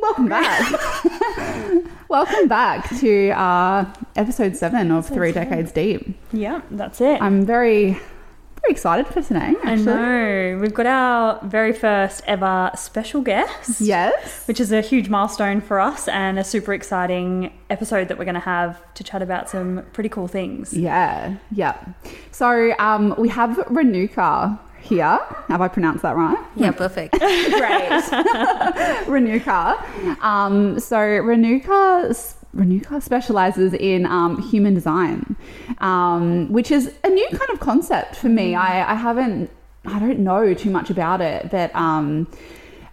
Welcome back. Welcome back to uh, episode seven of Three Decades Deep. Yeah, that's it. I'm very, very excited for today. I know. We've got our very first ever special guest. Yes. Which is a huge milestone for us and a super exciting episode that we're going to have to chat about some pretty cool things. Yeah. Yeah. So um, we have Renuka here. Have I pronounced that right? Yeah, perfect. Great. Renuka. Um, so Renuka. Renuka specializes in um, human design, um, which is a new kind of concept for me. I, I haven't, I don't know too much about it, but um,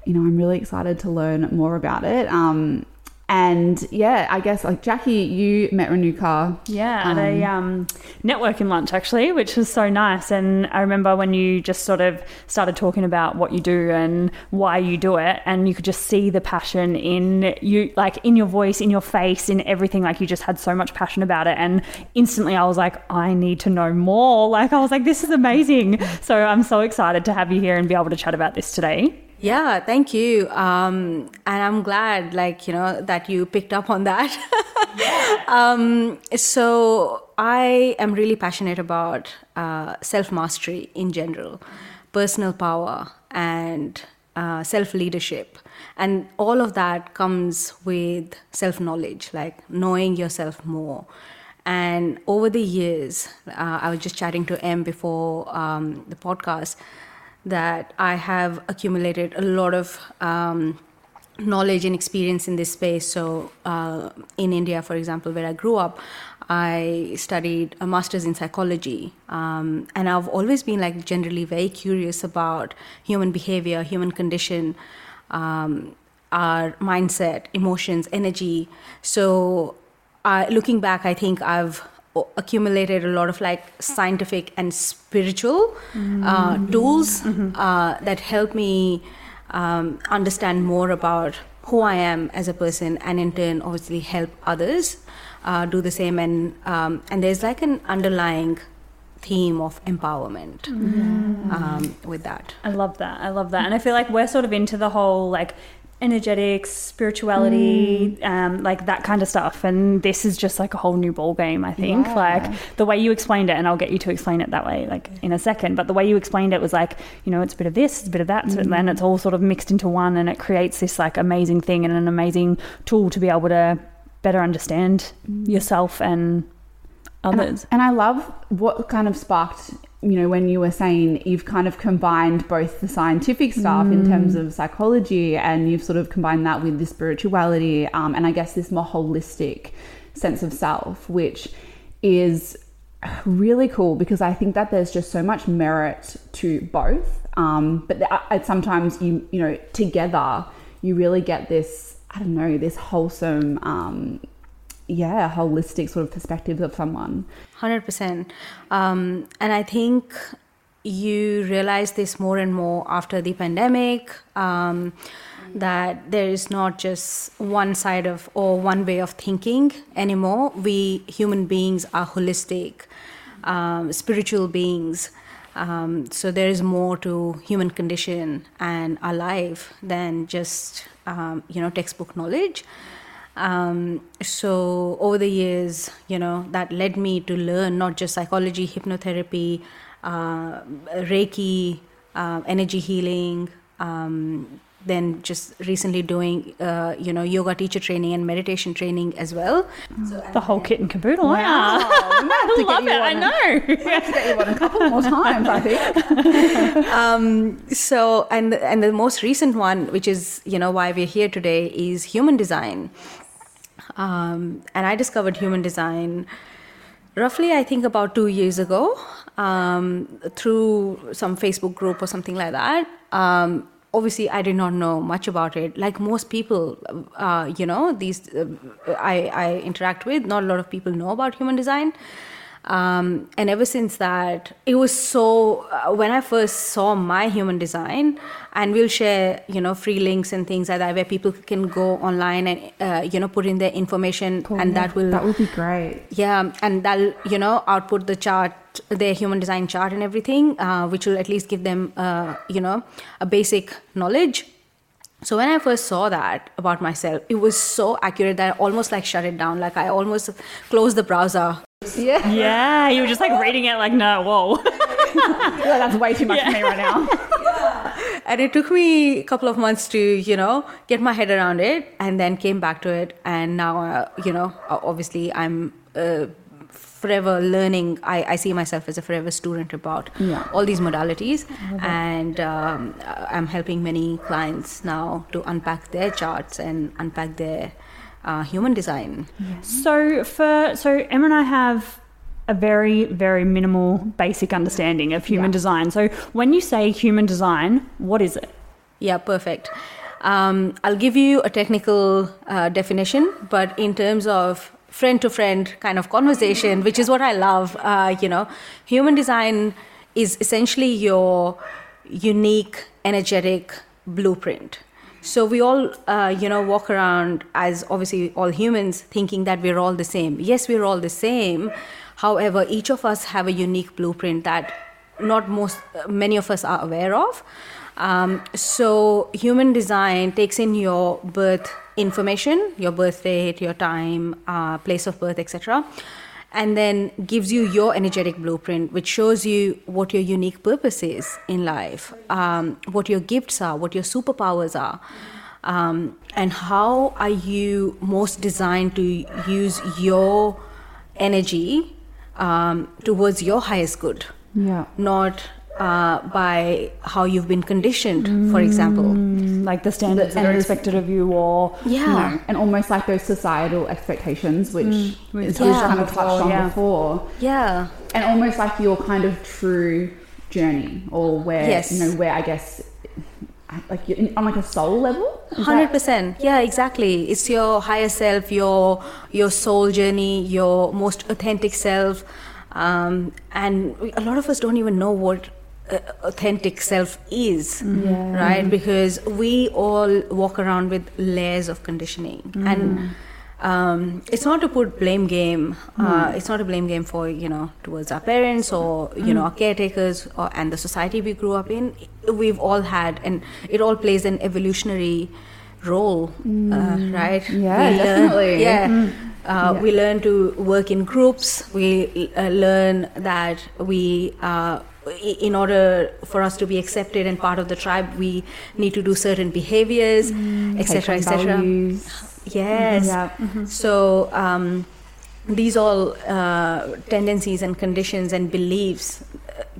you know, I'm really excited to learn more about it. Um, and yeah, I guess like Jackie, you met Renuka. Yeah, at a um, networking lunch actually, which was so nice. And I remember when you just sort of started talking about what you do and why you do it, and you could just see the passion in you, like in your voice, in your face, in everything. Like you just had so much passion about it, and instantly I was like, I need to know more. Like I was like, this is amazing. So I'm so excited to have you here and be able to chat about this today. Yeah, thank you. Um, and I'm glad, like, you know, that you picked up on that. um, so I am really passionate about uh, self mastery in general, personal power, and uh, self leadership. And all of that comes with self knowledge, like knowing yourself more. And over the years, uh, I was just chatting to M before um, the podcast that I have accumulated a lot of um, knowledge and experience in this space. So, uh, in India, for example, where I grew up, I studied a master's in psychology, um, and I've always been like generally very curious about human behavior, human condition, um, our mindset, emotions, energy. So, uh, looking back, I think I've accumulated a lot of like scientific and spiritual uh, tools uh, that help me um, understand more about who I am as a person, and in turn, obviously, help others uh, do the same. And um, and there's like an underlying theme of empowerment um, with that. I love that. I love that. And I feel like we're sort of into the whole like energetics, spirituality, mm. um, like that kind of stuff. And this is just like a whole new ball game, I think. Yeah. Like the way you explained it, and I'll get you to explain it that way, like in a second. But the way you explained it was like, you know, it's a bit of this, it's a bit of that, and mm. then it's all sort of mixed into one, and it creates this like amazing thing and an amazing tool to be able to better understand mm. yourself and And I, others. and I love what kind of sparked, you know, when you were saying you've kind of combined both the scientific stuff in terms of psychology and you've sort of combined that with the spirituality um, and I guess this more holistic sense of self, which is really cool because I think that there's just so much merit to both. Um, but the, sometimes you, you know, together you really get this, I don't know, this wholesome, um, yeah, holistic sort of perspective of someone. Hundred percent, um, and I think you realize this more and more after the pandemic. Um, that there is not just one side of or one way of thinking anymore. We human beings are holistic, um, spiritual beings. Um, so there is more to human condition and our life than just um, you know textbook knowledge. Um, so over the years, you know, that led me to learn not just psychology, hypnotherapy, uh, Reiki, uh, energy healing. Um, then just recently doing, uh, you know, yoga teacher training and meditation training as well. So, the whole kit and caboodle. Wow. Wow. We might have to I get love you it. I know. We have to get you on a couple more times, I think. um, so and and the most recent one, which is you know why we're here today, is human design. Um, and I discovered human design roughly, I think, about two years ago um, through some Facebook group or something like that. Um, obviously, I did not know much about it. Like most people, uh, you know, these uh, I, I interact with, not a lot of people know about human design. Um, and ever since that, it was so. Uh, when I first saw my human design, and we'll share, you know, free links and things like that, where people can go online and, uh, you know, put in their information, and that will That would be great. yeah, and that'll you know output the chart, their human design chart and everything, uh, which will at least give them uh, you know a basic knowledge. so when I first saw that about myself, it was so accurate that I almost like shut it down. Like I almost closed the browser. Yeah. Yeah, you were just like reading it like, no, whoa. Yeah, that's way too much for me right now. And it took me a couple of months to, you know, get my head around it and then came back to it. And now, uh, you know, uh, obviously I'm uh, forever learning. I, I see myself as a forever student about Yeah. all these modalities. And um, I'm helping many clients now to unpack their charts and unpack their uh, human design. So for so Emma and I have a very very minimal basic understanding of human Yeah. design. So when you say human design, what is it? Yeah, perfect. Um, I'll give you a technical uh, definition, but in terms of friend to friend kind of conversation, which is what I love, uh, you know, human design is essentially your unique energetic blueprint. So we all, uh, you know, walk around as obviously all humans thinking that we're all the same. Yes, we're all the same. However, each of us have a unique blueprint that not most many of us are aware of. Um, so human design takes in your birth information, your birth date, your time, uh, place of birth, etc., and then gives you your energetic blueprint, which shows you what your unique purpose is in life, um, what your gifts are, what your superpowers are. Um, and how are you most designed to use your energy um, towards your highest good? Yeah. not uh, by how you've been conditioned, for example. Mm, Like the standards that are and- expected of you, or Yeah. No, and almost like those societal expectations, which we've is on kind of touched on yeah. before, Yeah. and almost like your kind of true journey, or where Yes. you know where I guess like you're in, on like a soul level. Is Hundred percent. Yeah, exactly. It's your higher self, your your soul journey, your most authentic self, um, and a lot of us don't even know what authentic self is, right? Because we all walk around with layers of conditioning, and um, it's not to put blame game. Uh, It's not a blame game for you know towards our parents or you know our caretakers or, and the society we grew up in. We've all had, and it all plays an evolutionary role, uh, right? Yeah, We learn- definitely. yeah. Uh, Yeah. We learn to work in groups. We uh, learn that we, uh, i- in order for us to be accepted and part of the tribe, we need to do certain behaviors, etc., on etc. values. Yes. Yeah. So um, these all uh, tendencies and conditions and beliefs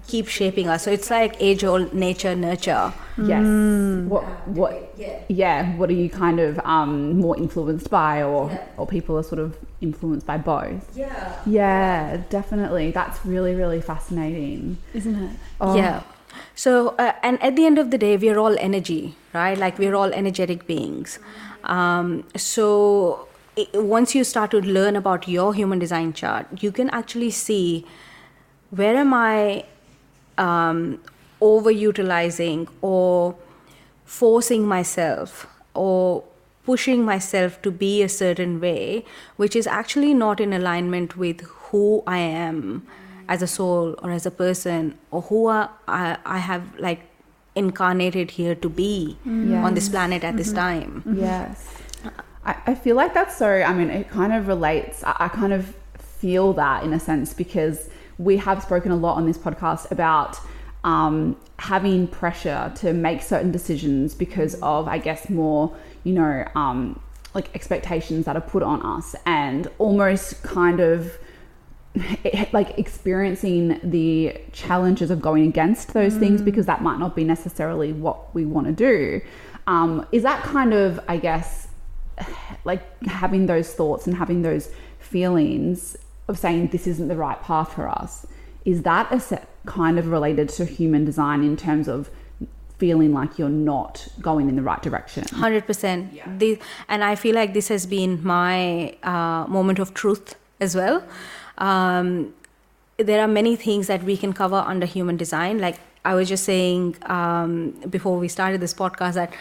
keep shaping us. So it's like age old nature nurture. Yes. What? What? Yeah. What are you kind of um, more influenced by, or or people are sort of influenced by both? Yeah. Yeah, definitely. That's really really fascinating. isn't it? Oh, Yeah. So, uh, and at the end of the day, we're all energy, right? Like we're all energetic beings. Um, so, i once you start to learn about your human design chart, you can actually see where am I um, overutilizing or forcing myself or pushing myself to be a certain way, which is actually not in alignment with who I am as a soul or as a person or who I, I, I have like incarnated here to be mm-hmm. on this planet at this mm-hmm. time. Mm-hmm. Yes. I, I feel like that's so, I mean, it kind of relates. I, I kind of feel that in a sense because we have spoken a lot on this podcast about um, having pressure to make certain decisions because of, I guess, more, you know, um, like expectations that are put on us and almost kind of like experiencing the challenges of going against those things because that might not be necessarily what we want to do. Um, is that kind of, I guess, like having those thoughts and having those feelings of saying this isn't the right path for us? Is that a set kind of related to human design in terms of feeling like you're not going in the right direction? Hundred percent. The and I feel like this has been my uh, moment of truth as well. Um, there are many things that we can cover under human design. Like I was just saying um, before we started this podcast that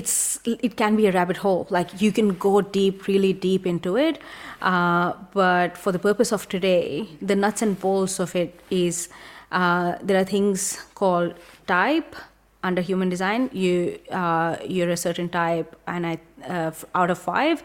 it's it can be a rabbit hole. Like you can go deep really deep into it. Uh, but for the purpose of today the nuts and bolts of it is uh, there are things called type. Under human design, you uh, you're a certain type, and I uh, out of five,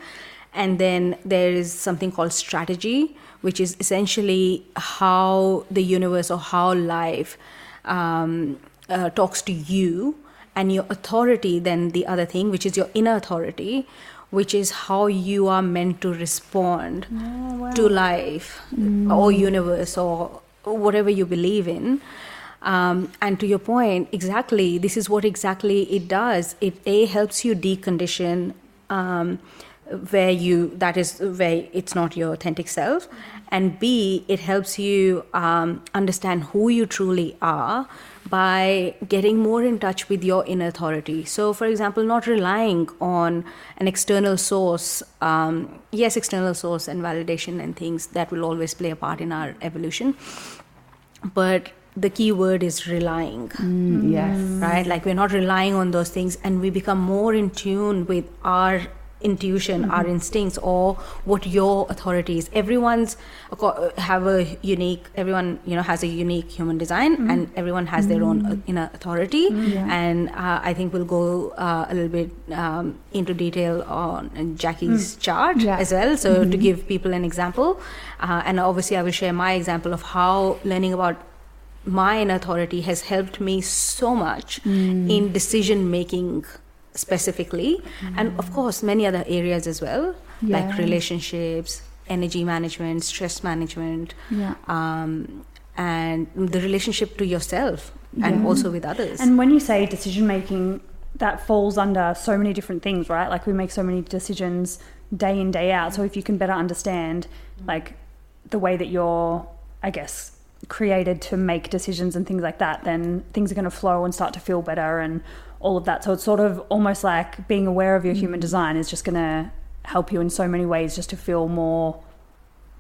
and then there is something called strategy, which is essentially how the universe or how life um, uh, talks to you, and your authority. Then the other thing, which is your inner authority, which is how you are meant to respond to life or universe or whatever you believe in. Um, and to your point, exactly, this is what exactly it does. It a helps you decondition um, where you that is where it's not your authentic self, and b it helps you um, understand who you truly are by getting more in touch with your inner authority. So, for example, not relying on an external source. Um, yes, external source and validation and things that will always play a part in our evolution but the key word is relying Mm, yes. right like we're not relying on those things and we become more in tune with our intuition our instincts or what your authority is. Everyone's have a unique everyone you know has a unique human design and everyone has their own uh, inner authority. And uh, i think we'll go uh, a little bit um, into detail on jackie's chart Yeah. as well. So to give people an example uh, and obviously i will share my example of how learning about my inner authority has helped me so much in decision making specifically and of course many other areas as well Yeah. like relationships energy management stress management Yeah. um, and the relationship to yourself and Yeah. also with others And when you say decision making, that falls under so many different things, right? Like we make so many decisions day in, day out. So if you can better understand, like, the way that you're, I guess, created to make decisions and things like that, then things are going to flow and start to feel better and all of that. So it's sort of almost like being aware of your human design is just going to help you in so many ways just to feel more,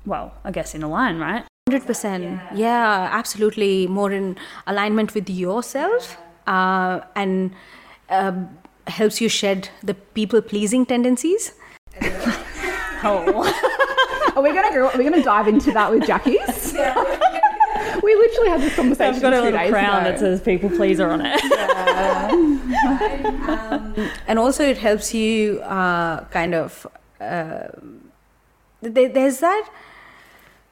well, I guess, in a line, right? 100% yeah. absolutely more in alignment with yourself uh, and um helps you shed the people pleasing tendencies Oh, Are we gonna go, are we gonna dive into that with Jackie's? we literally had this conversation. I've got a little crown ago. that says people pleaser on it. and also it helps you uh, kind of uh, there's that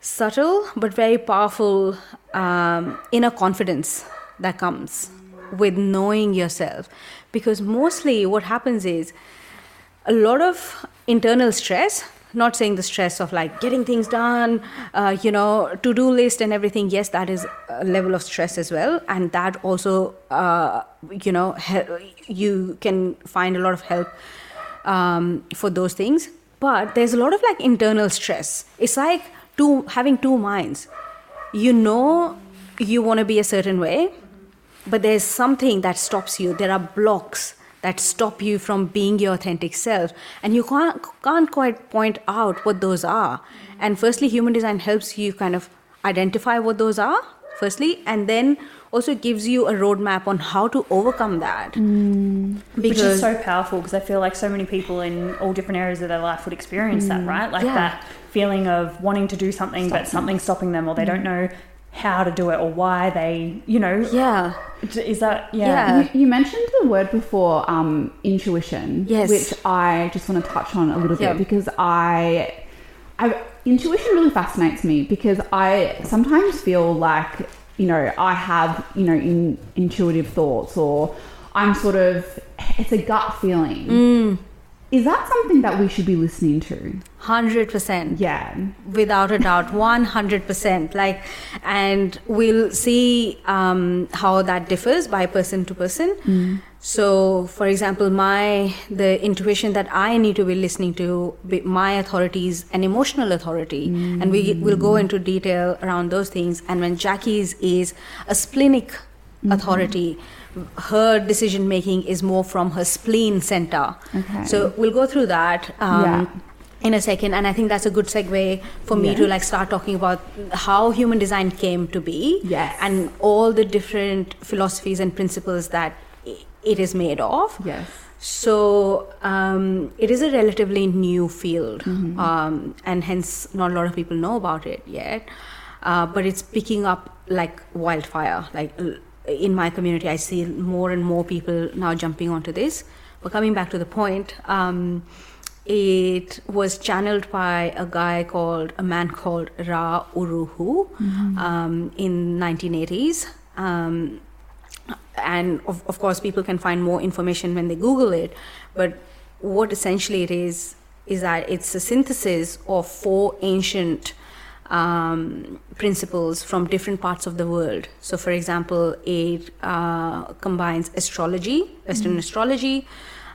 subtle but very powerful um, inner confidence that comes with knowing yourself because mostly what happens is a lot of internal stress not saying the stress of like getting things done uh, you know to-do list and everything. Yes that is a level of stress as well. And that also uh, you know hel- you can find a lot of help um, for those things. But there's a lot of like internal stress. It's like two having two minds. You know you want to be a certain way but there's something that stops you. There are blocks that stop you from being your authentic self. And you can't, can't quite point out what those are. And firstly human design helps you kind of identify what those are firstly and then also gives you a roadmap on how to overcome that. Hmm. Which is so powerful because I feel like so many people in all different areas of their life would experience that, hmm. right? Like Yeah. that feeling of wanting to do something, but something's stopping them, or they don't hmm. know how to do it, or why they, you know, yeah is that, yeah. Yeah. You, you mentioned the word before, um, intuition, Yes. which I just want to touch on a little bit Yeah. because I, I, intuition really fascinates me because I sometimes feel like you know I have you know in, intuitive thoughts or I'm sort of it's a gut feeling. Mm. Is that something that we should be listening to? 100% Yeah. without a doubt 100% like and we'll see um, how that differs by person to person. Hmm. So for example my the intuition that i need to be listening to be my authorities an emotional authority. Hmm. And we will go into detail around those things. And when jackie's is a splenic mm-hmm. authority her decision making is more from her spleen center Okay. so we'll go through that um, Yeah. in a second and i think that's a good segue for me to like start talking about how human design came to be Yes. and all the different philosophies and principles that it is made of Yes. so um, it is a relatively new field Mm-hmm. um, and hence not a lot of people know about it yet uh, but it's picking up like wildfire like in my community, I see more and more people now jumping onto this. But coming back to the point, um, it was channeled by a guy called a man called Ra Uru Hu Mm-hmm. um, in 1980s. Um, and of, of course, people can find more information when they Google it. But what essentially it is is that it's a synthesis of four ancient um, principles from different parts of the world. So, for example, it uh, combines astrology, Western astrology,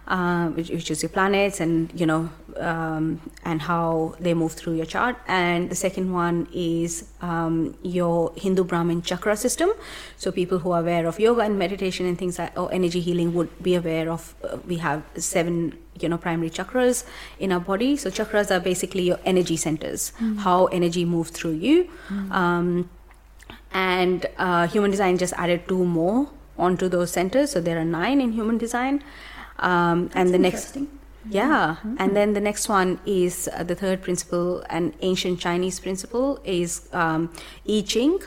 uh, which, which is your planets and you know um, and how they move through your chart. And the second one is um, your hindu brahmin chakra system. So people who are aware of yoga and meditation and things like or energy healing would be aware of uh, we have seven you know primary chakras in our body. So chakras are basically your energy centers how energy moves through you. Um, and uh, human design just added two more onto those centers. So there are nine in human design um, and the next yeah and then the next one is uh, the third principle an ancient chinese principle is um, i ching.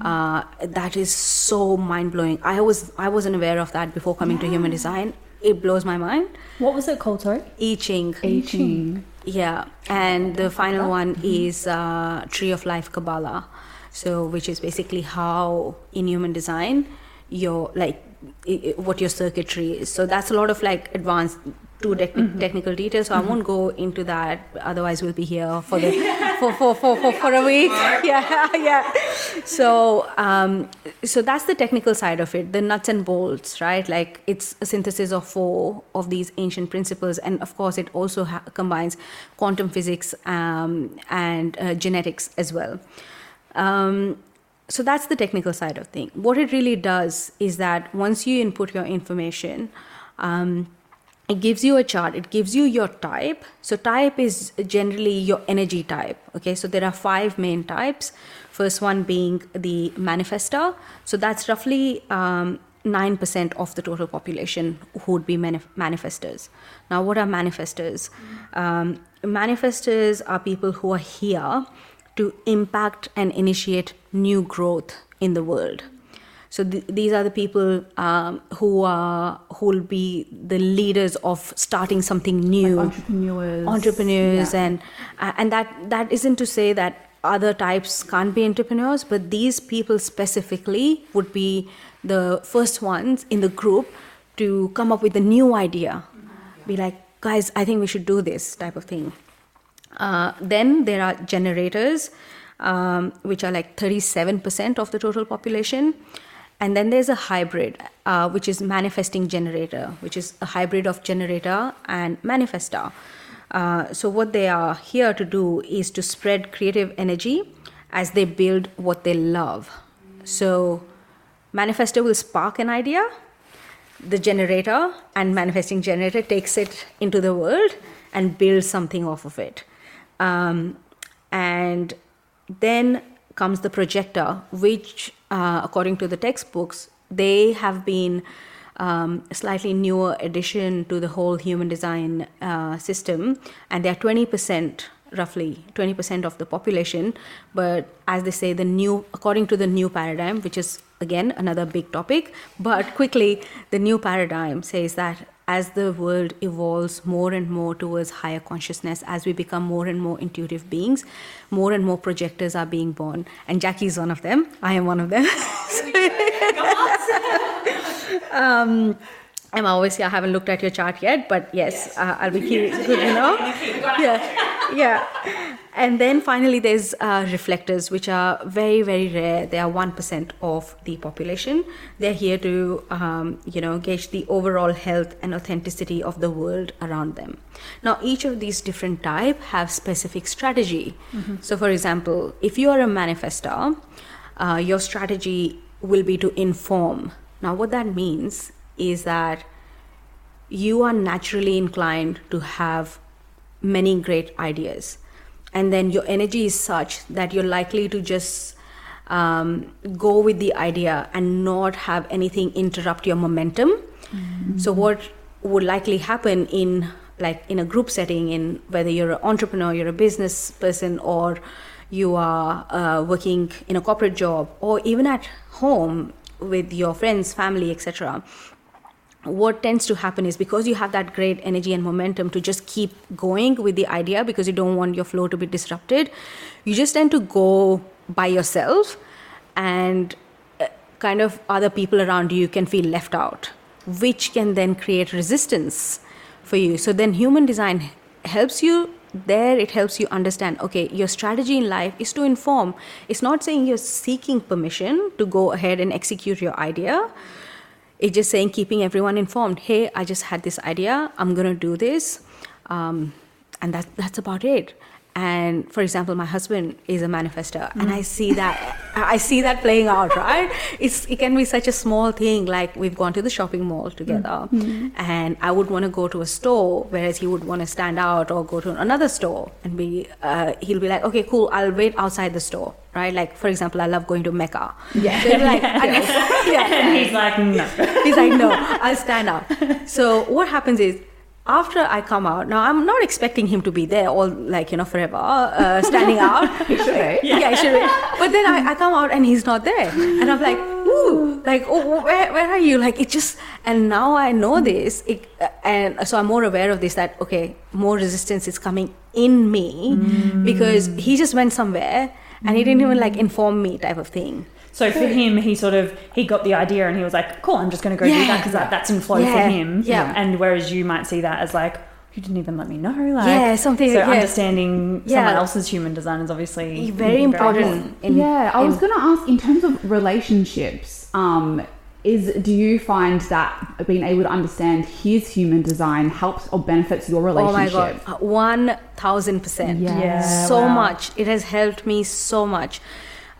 Uh, that is so mind-blowing. I was i wasn't aware of that before coming to human design. It blows my mind. What was it called, sorry? i ching. I Ching. yeah, and the final one is uh, Tree of Life Kabbalah, so which is basically how in human design your like what your circuitry is. So that's a lot of like advanced too tec- technical details. So I won't go into that. Otherwise, we'll be here for the for, for, for, for, for a week. Yeah, yeah. So um, so that's the technical side of it, the nuts and bolts, right? Like it's a synthesis of four of these ancient principles, and of course, it also ha- combines quantum physics um, and uh, genetics as well. Um, so that's the technical side of thing. What it really does is that once you input your information, um, it gives you a chart it gives you your type. So type is generally your energy type okay? So there are five main types. First one being the manifestor. So that's roughly um, 9% of the total population who would be manif- manifestors. Now what are manifestors? Um, manifestors are people who are here to impact and initiate new growth in the world so th- these are the people um, who are who will be the leaders of starting something new, entrepreneurs. entrepreneurs, Yeah. and uh, and that that isn't to say that other types can't be entrepreneurs, but these people specifically would be the first ones in the group to come up with a new idea, be like, guys, I think we should do this type of thing. Uh, then there are generators, um, which are like 37% of the total population. And then there's a hybrid, uh, which is manifesting generator, which is a hybrid of generator and manifestor. Uh, so, what they are here to do is to spread creative energy as they build what they love. So, manifestor will spark an idea, the generator and manifesting generator takes it into the world and builds something off of it um, and then comes the projector which uh, according to the textbooks they have been um, a slightly newer addition to the whole human design uh, system. And they are 20% roughly 20% of the population. But as they say the new according to the new paradigm which is again another big topic. But quickly the new paradigm says that as the world evolves more and more towards higher consciousness as we become more and more intuitive beings more and more projectors are being born. And jackie is one of them. I am one of them. Um, I'm obviously I haven't looked at your chart yet, but yes, Uh, I'll be curious. Good, you know. Yeah, yeah. And then finally, there's uh, reflectors, which are very, very rare. They are one percent of the population. They're here to, um, you know, gauge the overall health and authenticity of the world around them. Now, each of these different type have specific strategy. So, for example, if you are a manifestor, uh, your strategy will be to inform. Now, what that means is that you are naturally inclined to have many great ideas, and then your energy is such that you're likely to just um, go with the idea and not have anything interrupt your momentum. So, what would likely happen in like in a group setting, in whether you're an entrepreneur, you're a business person, or you are uh, working in a corporate job, or even at home, with your friends, family, etc., what tends to happen is because you have that great energy and momentum to just keep going with the idea because you don't want your flow to be disrupted, you just tend to go by yourself and uh, kind of other people around you can feel left out, which can then create resistance for you. So then human design helps you there. It helps you understand okay your strategy in life is to inform. It's not saying you're seeking permission to go ahead and execute your idea it's just saying keeping everyone informed. Hey i just had this idea. I'm going to do this. Um, and that, that's about it and for example my husband is a manifestor and i see that i see that playing out right it's it can be such a small thing like we've gone to the shopping mall together and i would want to go to a store whereas he would want to stand out or go to another store and be uh, he'll be like okay cool i'll wait outside the store right like for example i love going to mecca Yeah. so like, I- yeah. And he's like, no. He's like, no, I'll stand out. So what happens is, after I come out, now I'm not expecting him to be there all like you know forever, uh, standing out. He should be. Yeah, he should be. But then I, I come out and he's not there, and I'm like, ooh, like oh, where, where are you? Like it just, and now I know this, it, and so I'm more aware of this. That okay, more resistance is coming in me because he just went somewhere and he didn't even like inform me, type of thing. So for him, he sort of he got the idea and he was like, "Cool, I'm just going to go do that because that, that's in flow Yeah. for him." Yeah. And whereas you might see that as like, "You didn't even let me know." Like, Yeah, something- So yeah. understanding someone else's human design is obviously Very important. in- yeah, I was going to ask in terms of relationships. Um, is do you find that being able to understand his human design helps or benefits your relationship? Oh my god, one thousand percent. Yeah. Yeah, so wow. much. It has helped me so much,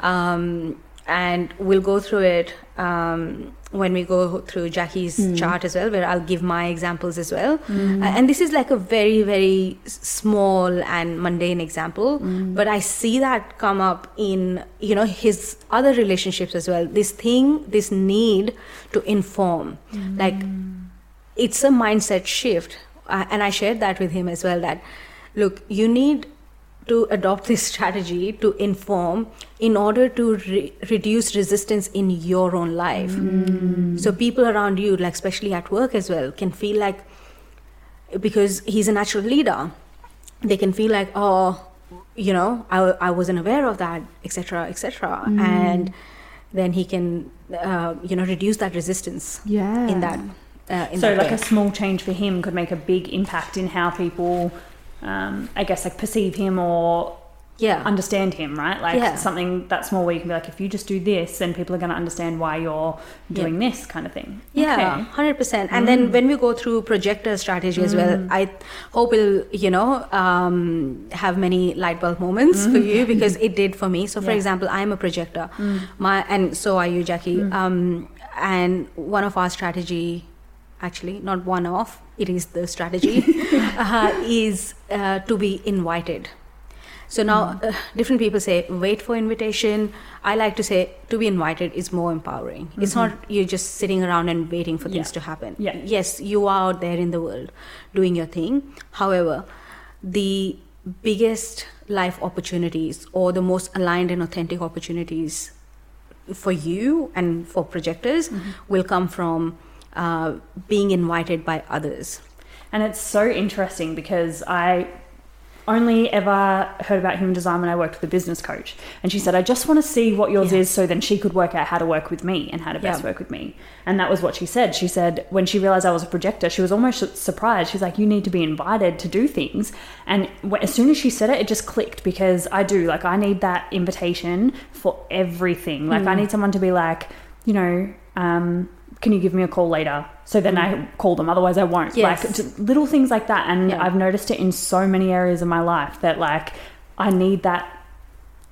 um, and we'll go through it um, when we go through Jackie's chart as well, where I'll give my examples as well. Uh, and this is like a very very small and mundane example, but I see that come up in you know his other relationships as well. This thing, this need to inform, like it's a mindset shift. Uh, and i shared that with him as well that look you need to adopt this strategy to inform in order to re- reduce resistance in your own life so people around you like especially at work as well can feel like because he's a natural leader they can feel like oh you know i, I wasn't aware of that etc etc and then he can uh, you know reduce that resistance Yeah. in that uh, in so that like way. a small change for him could make a big impact in how people, um, I guess, like perceive him or yeah understand him, right? Like Yeah. something that's more where you can be like, if you just do this, then people are going to understand why you're doing this kind of thing. Yeah, Okay. hundred percent. And then when we go through projector strategy as well, I hope it'll you know um, have many light bulb moments for you because it did for me. So, for Yeah. example, I'm a projector, my and so are you, Jackie. Um, and one of our strategy, actually not one off it is the strategy, uh, is uh, to be invited. So now, uh, different people say wait for invitation. I like to say to be invited is more empowering. It's not you're just sitting around and waiting for things Yeah. to happen. Yeah. Yes, you are out there in the world doing your thing. However, the biggest life opportunities or the most aligned and authentic opportunities for you and for projectors will come from uh, being invited by others. And it's so interesting because I only ever heard about human design when I worked with a business coach. And she said, I just want to see what yours Yeah. is so then she could work out how to work with me and how to best Yeah. work with me. And that was what she said. She said, when she realized I was a projector, she was almost su- surprised. She's like, You need to be invited to do things. And as soon as she said it, it just clicked because I do. Like, I need that invitation for everything. Like, I need someone to be like, you know, um, can you give me a call later? So then I call them, otherwise I won't. Yes. Like little things like that. And Yeah. I've noticed it in so many areas of my life that like I need that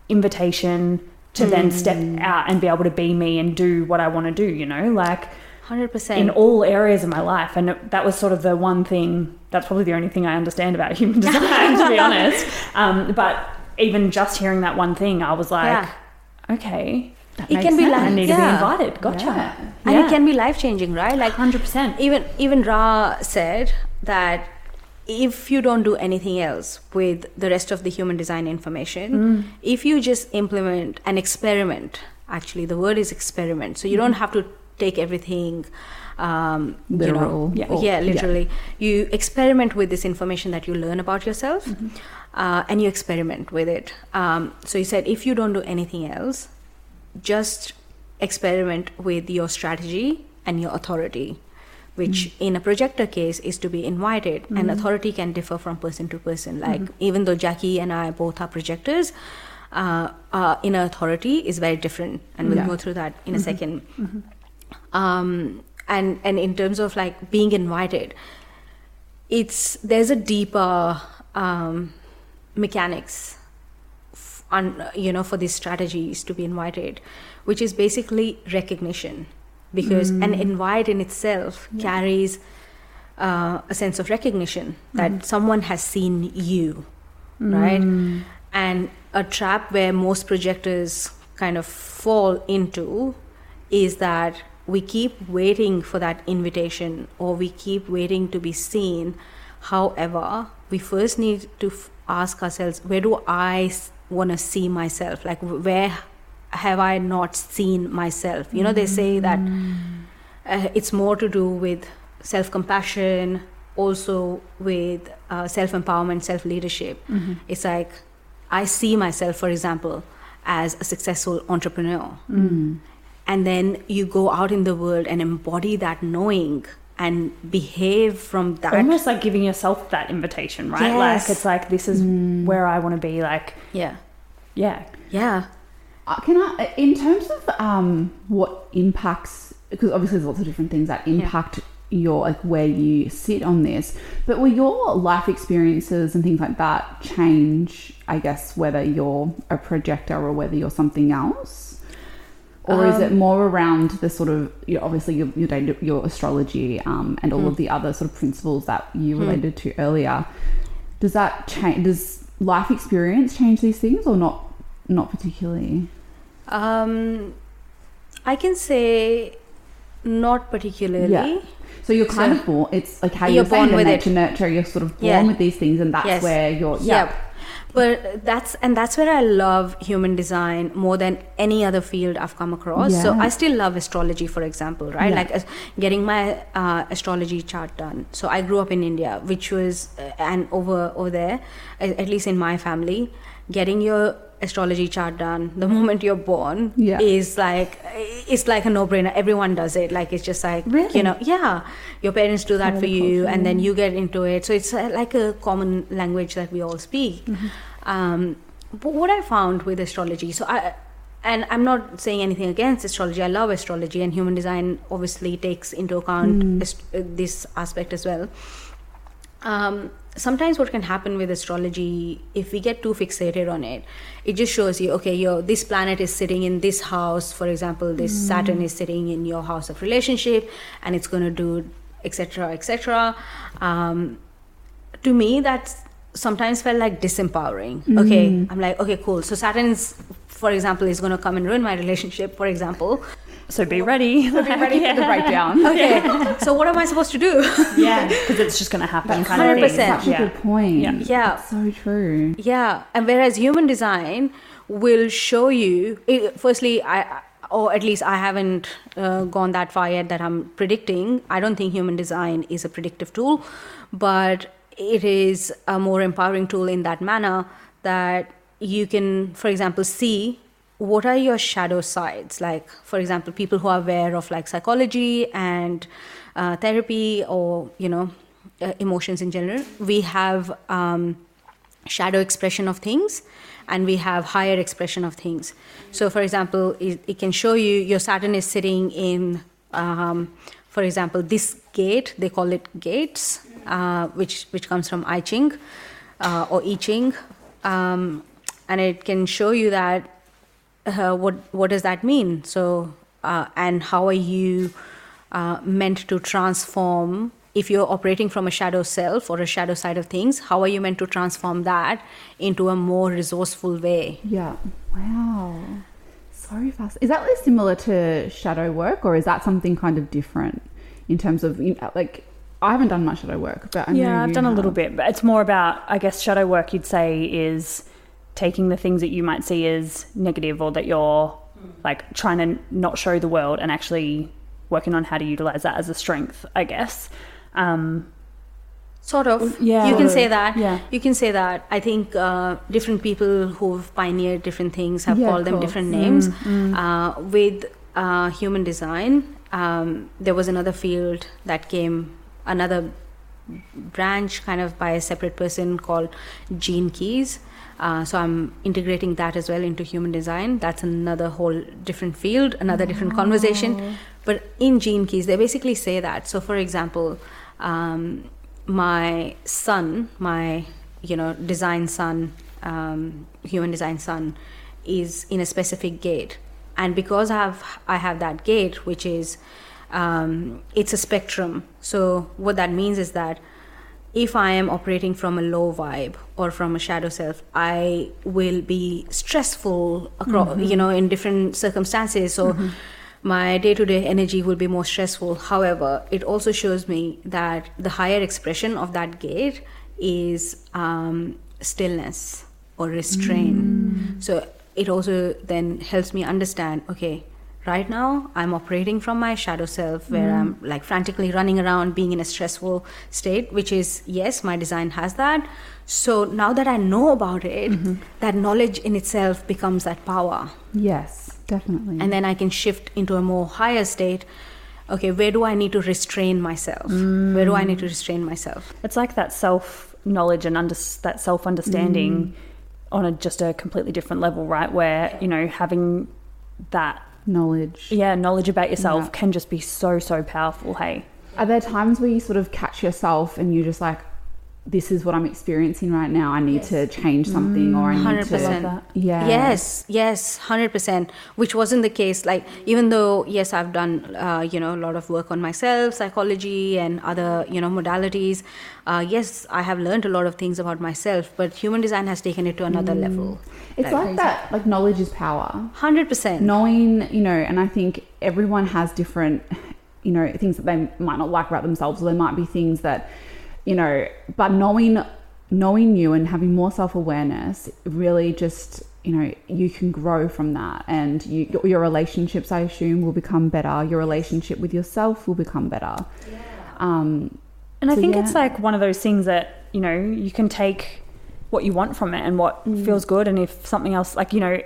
invitation to then step out and be able to be me and do what I want to do, you know, like 100%. in all areas of my life. And it- that was sort of the one thing, that's probably the only thing I understand about human design, to be honest. Um, but even just hearing that one thing, I was like, Yeah. okay, that It can be sense. like- to yeah. be invited. Gotcha. Yeah. and it can be life changing right like 100%. even even ra said that if you don't do anything else with the rest of the human design information if you just implement an experiment actually the word is experiment so you don't have to take everything um, you know, Literal. Yeah. or- yeah, literally. You experiment with this information that you learn about yourself, uh, and you experiment with it. Um, so he said, if you don't do anything else, just experiment with your strategy and your authority, which in a projector case is to be invited, and authority can differ from person to person. Like even though Jackie and I both are projectors. Uh, uh, inner authority is very different, and we'll Yeah. go through that in a 2nd um, and and in terms of like being invited it's there's a deeper um, mechanics on you know for these strategies to be invited which is basically recognition. Because an mm. invite in itself carries uh, a sense of recognition that mm-hmm. someone has seen you right? Mm. And a trap where most projectors kind of fall into is that we keep waiting for that invitation or we keep waiting to be seen. However we first need to f- ask ourselves where do i want to see myself like where have i not seen myself you know they say that uh, it's more to do with self compassion, also with uh, self empowerment, self leadership. It's like I see myself, for example, as a successful entrepreneur. And then you go out in the world and embody that knowing and behave from that. Almost like giving yourself that invitation, right? Yes. Like it's like this is where I want to be. Like Yeah. Yeah, Yeah. Uh, Can I, in terms of um, what impacts, because obviously there's lots of different things that impact your like where you sit on this, but will your life experiences and things like that change? I guess whether you're a projector or whether you're something else, or is it more around the sort of you know, obviously your your, your astrology um, and all of the other sort of principles that you related to earlier? Does that change? Does life experience change these things or not? Not particularly. Um, I can say not particularly. Yeah. So you're kind So- of born. It's like how You're you're, born with nature it. nurture. You're sort of born Yeah. with these things, and that's Yes. where you're. yeah Yeah. but that's and that's where i love human design more than any other field i've come across so i still love astrology for example right Yeah. like as- getting my uh, astrology chart done so i grew up in india which was uh, and over over there at least in my family getting your astrology chart done the moment you're born Yeah. is like it's like a no-brainer. Everyone does it. Like it's just like Really? you know yeah. Your parents do that for you and then you get into it. So it's uh, like a common language that we all speak. Um, but what i found with astrology so i and i'm not saying anything against astrology. I love astrology and human design obviously takes into account ast- uh, this aspect as well. Um, sometimes what can happen with astrology if we get too fixated on it it just shows you okay your this planet is sitting in this house for example this saturn is sitting in your house of relationship and it's going to do etc etc um, to me that's sometimes felt like disempowering. Okay i'm like okay cool. So saturn's for example is going to come and ruin my relationship for example so be ready. Be ready for the breakdown. okay so what am i supposed to do yeah, because it's just going to happen. kind of thing. 100%. Such a Yeah. good point. Yeah. Yeah. So true. Yeah, and whereas human design will show you, it, firstly, I or at least I haven't uh, gone that far yet that I'm predicting. I don't think human design is a predictive tool, but it is a more empowering tool in that manner that you can, for example, see what are your shadow sides? Like for example people who are aware of like psychology and uh, therapy or you know uh, emotions in general. We have um, shadow expression of things and we have higher expression of things. So for example it, it can show you your saturn is sitting in um, for example this gate they call it gates uh, which which comes from i ching uh, or i ching. Um, and it can show you that uh, what what does that mean so uh, and how are you uh, meant to transform if you're operating from a shadow self or a shadow side of things how are you meant to transform that into a more resourceful way Yeah. Wow. So fast. Is that like similar to shadow work, or is that something kind of different in terms of you know, like? I haven't done much shadow work, but I know yeah, I've you done a little bit, but it's more about, I guess, shadow work. You'd say is taking the things that you might see as negative or that you're like trying to not show the world and actually working on how to utilize that as a strength, I guess. Um, Sort of. Yeah. You can say that. Yeah. You can say that. I think uh, different people who've pioneered different things have Yeah, called them course. different names. Uh, with uh, human design, um, there was another field that came, another branch kind of by a separate person called Gene Keys. Uh, so I'm integrating that as well into human design. That's another whole different field, another different conversation. But in Gene Keys, they basically say that. So, for example, um, my son, my you know design son, um, human design son, is in a specific gate, and because I have I have that gate, which is um, it's a spectrum. So what that means is that if I am operating from a low vibe or from a shadow self, I will be stressful across, mm-hmm. you know, in different circumstances. So mm-hmm. my day to day energy will be more stressful. However, it also shows me that the higher expression of that gate is um, stillness or restraint. Mm. So it also then helps me understand okay, right now i'm operating from my shadow self where mm-hmm. i'm like frantically running around being in a stressful state which is yes my design has that. So now that i know about it mm-hmm. that knowledge in itself becomes that power. Yes, definitely. and then i can shift into a more higher state. Okay where do i need to restrain myself? Where do i need to mm. restrain myself? It's like that self knowledge and under, that self understanding mm. on a just a completely different level, right? Where you know having that knowledge. yeah knowledge about yourself Yeah. can just be so so powerful. Hey, Are there times where you sort of catch yourself and you're just like, this is what I'm experiencing right now. I need to change something or I need to. 100%. that. Yeah. Yes, yes, hundred percent. Which wasn't the case. Like even though yes, I've done uh, you know a lot of work on myself, psychology and other you know modalities. Uh, yes, I have learned a lot of things about myself, but human design has taken it to another level. It's like that, like knowledge is power. Hundred percent. Knowing, you know, and I think everyone has different, you know, things that they might not like about themselves, or there might be things that, you know, but knowing, knowing you and having more self awareness really just, you know, you can grow from that, and you, your, your relationships, I assume, will become better. Your relationship with yourself will become better. Um, And I think yeah. it's like one of those things that, you know, you can take what you want from it and what Mm. feels good. And if something else, like, you know,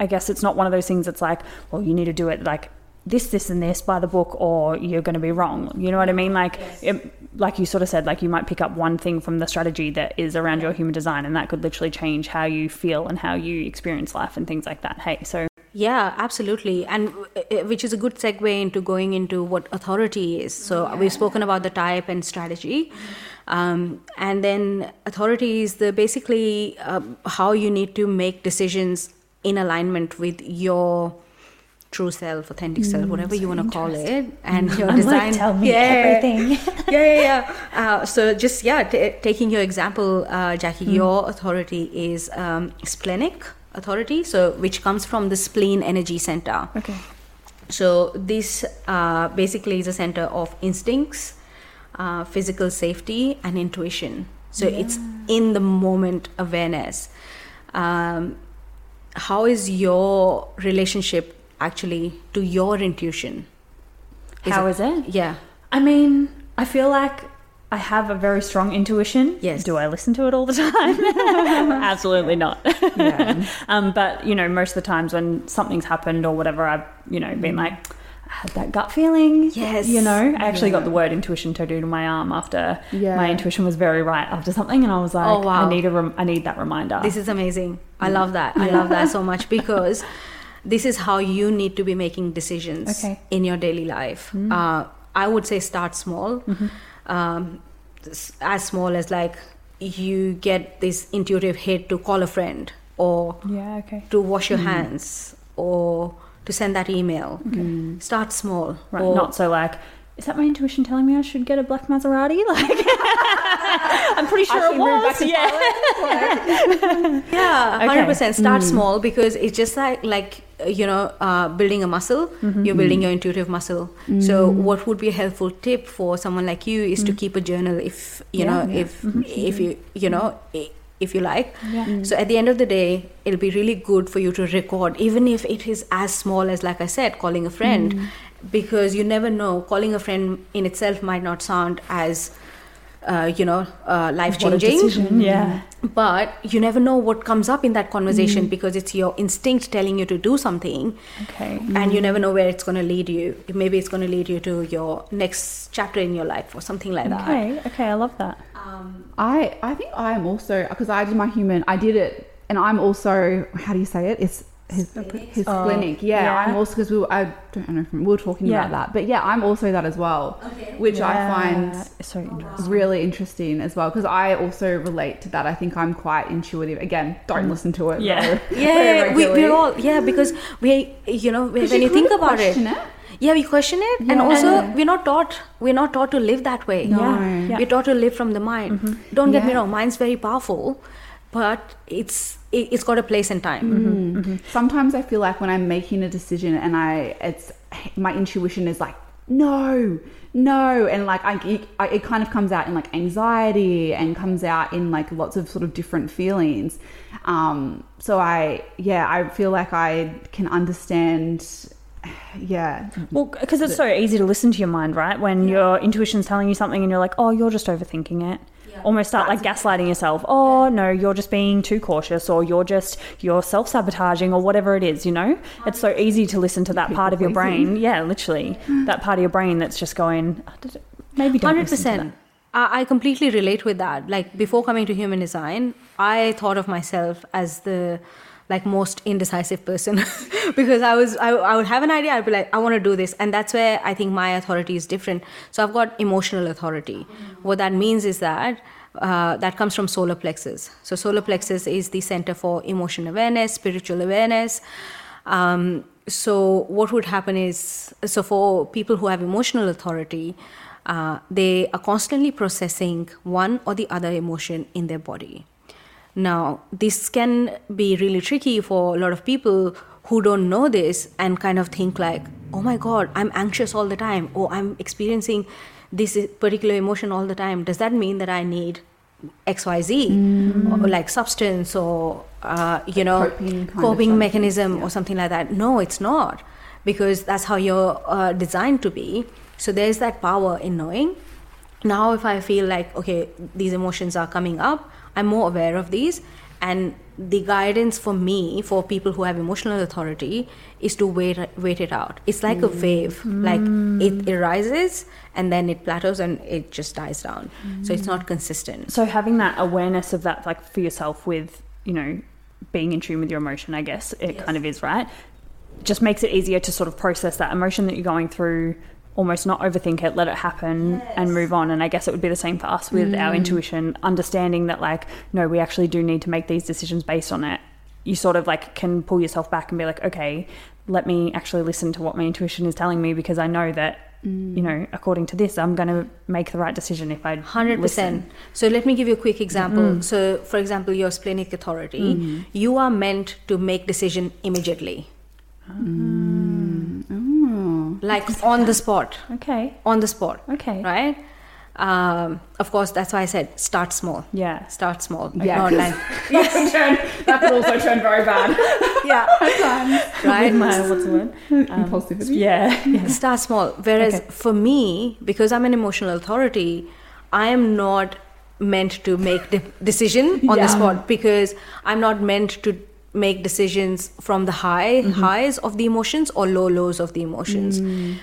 I guess it's not one of those things that's like, well, you need to do it like this, this, and this by the book, or you're going to be wrong. You know what I mean? Like, it, like you sort of said, like you might pick up one thing from the strategy that is around your human design, and that could literally change how you feel and how you experience life and things like that. Hey, so Yeah, absolutely. And uh, which is a good segue into going into what authority is. So we've spoken about the type and strategy. Um, and then authority is the basically um, how you need to make decisions in alignment with your true self, authentic self, whatever you want to call it, and your design. tell me Yeah. everything. yeah, yeah, yeah. Uh, so just yeah, t- taking your example, uh, Jackie, your authority is um, splenic authority, so which comes from the spleen energy center. okay. So this uh, basically is a center of instincts, uh, physical safety, and intuition. So it's in the moment awareness. Um, how is your relationship actually to your intuition? How is it? Yeah. I mean, I feel like I have a very strong intuition. Yes. Do I listen to it all the time? Absolutely not. Yeah. um, but you know, most of the times when something's happened or whatever, I've you know been like, I had that gut feeling. Yes. You know, I actually got the word intuition tattooed on my arm after Yeah. my intuition was very right after something, and I was like, Oh, wow. I need a rem- I need that reminder. This is amazing. I love that. I love that so much because this is how you need to be making decisions Okay. in your daily life. Uh, I would say start small. Um, as small as like you get this intuitive hit to call a friend or yeah. Okay. to wash your hands or to send that email. Start small. Right. Or- Not so like. Is that my intuition telling me I should get a black Maserati? Like, I'm pretty sure it was. Yeah. yeah Okay. hundred percent. Start mm. small because it's just like like uh, you know uh, building a muscle. Mm-hmm. You're building mm. your intuitive muscle. So mm. what would be a helpful tip for someone like you is to keep a journal. If you Yeah. know if mm-hmm. if you you know. i if you like. Yeah. So at the end of the day, it'll be really good for you to record, even if it is as small as, like I said, calling a friend, Mm. Because you never know. Calling a friend in itself might not sound as, uh, you know, uh, life changing. Yeah. but you never know what comes up in that Mm. conversation because it's your instinct telling you to do something Okay. and you never know where it's going to lead you maybe it's going to lead you to your next chapter in your life or something like that Okay. Okay. I love that. um, I I think I am also because I did my human. I did it, and I'm also how do you say it? It's his his Oh, splenic. Yeah, yeah. I'm also because we were, I don't know if we were talking Yeah. about that, but yeah, I'm also that as well, which I find so interesting. really interesting as well because I also relate to that. I think I'm quite intuitive. Again, don't listen to it. Yeah. very- very yeah we, we're all yeah because we you know when you, think about it, question yeah we question it and Yeah. also we're not taught we're not taught to live that way No. Yeah. Mm-hmm. we're taught to live from the mind don't get me wrong mind's very powerful but it's it, it's got a place and time Mm-hmm. Sometimes I feel like when I'm making a decision and I, it's my intuition is like, no, no, and like I, it, I, it kind of comes out in like anxiety and comes out in like lots of sort of different feelings. Um, so I, yeah, I feel like I can understand. Yeah, Well, because it's so easy to listen to your mind, right? When your intuition's telling you something and you're like, oh, you're just overthinking it. Almost start like gaslighting yourself. Oh, no, you're just being too cautious or you're just, you're self sabotaging or whatever it is, you know? It's so easy to listen to that part of your brain. Yeah, literally. Mm. That part of your brain that's just going, "Oh, did it- maybe don't Hundred listen to percent. I I completely relate with that. Like before coming to human design, I thought of myself as the like most indecisive person because I was I, I would have an idea. I'd be like, I want to do this, and that's where I think my authority is different. So I've got emotional authority. What that means is that. Uh, that comes from solar plexus. So, solar plexus is the center for emotion awareness, spiritual awareness. Um, so, what would happen is so for people who have emotional authority, uh, they are constantly processing one or the other emotion in their body. Now, this can be really tricky for a lot of people who don't know this and kind of think like, oh my God, I'm anxious all the time, or I'm experiencing this particular emotion all the time. Does that mean that I need XYZ, or like substance, or, uh, you know, Coping coping mechanism, or something like that? No, it's not, because that's how you're uh, designed to be. So there's that power in knowing now if i feel like okay these emotions are coming up i'm more aware of these. And the guidance for me for people who have emotional authority is to wait wait it out. It's like a mm. wave. Mm. Like it, it rises and then it plateaus and it just dies down. So it's not consistent. So having that awareness of that, like for yourself, with you know being in tune with your emotion, I guess it kind of is right. Just makes it easier to sort of process that emotion that you're going through. Almost not overthink it, let it happen, and move on. And I guess it would be the same for us with our mm. intuition, understanding that like no, we actually do need to make these decisions based on it. You sort of like can pull yourself back and be like, okay, let me actually listen to what my intuition is telling me because I know that mm. you know according to this, I'm going to make the right decision if I Hundred listen. percent. So let me give you a quick example. Mm-hmm. So, for example, your splenic authority, mm-hmm. you are meant to make decision immediately, oh. Like on the spot. Okay. On the spot. Okay. Right. Um, of course, that's why I said start small. Yeah. Start small. Yeah, Not like that could turn, that also turn very bad. yeah. right. My, what's the word? Impulsivity. Yeah. yeah. start small whereas Okay. for me because i'm an emotional authority i am not meant to make the decision on Yeah. the spot because i'm not meant to make decisions from the high Mm-hmm. highs of the emotions or low lows of the emotions.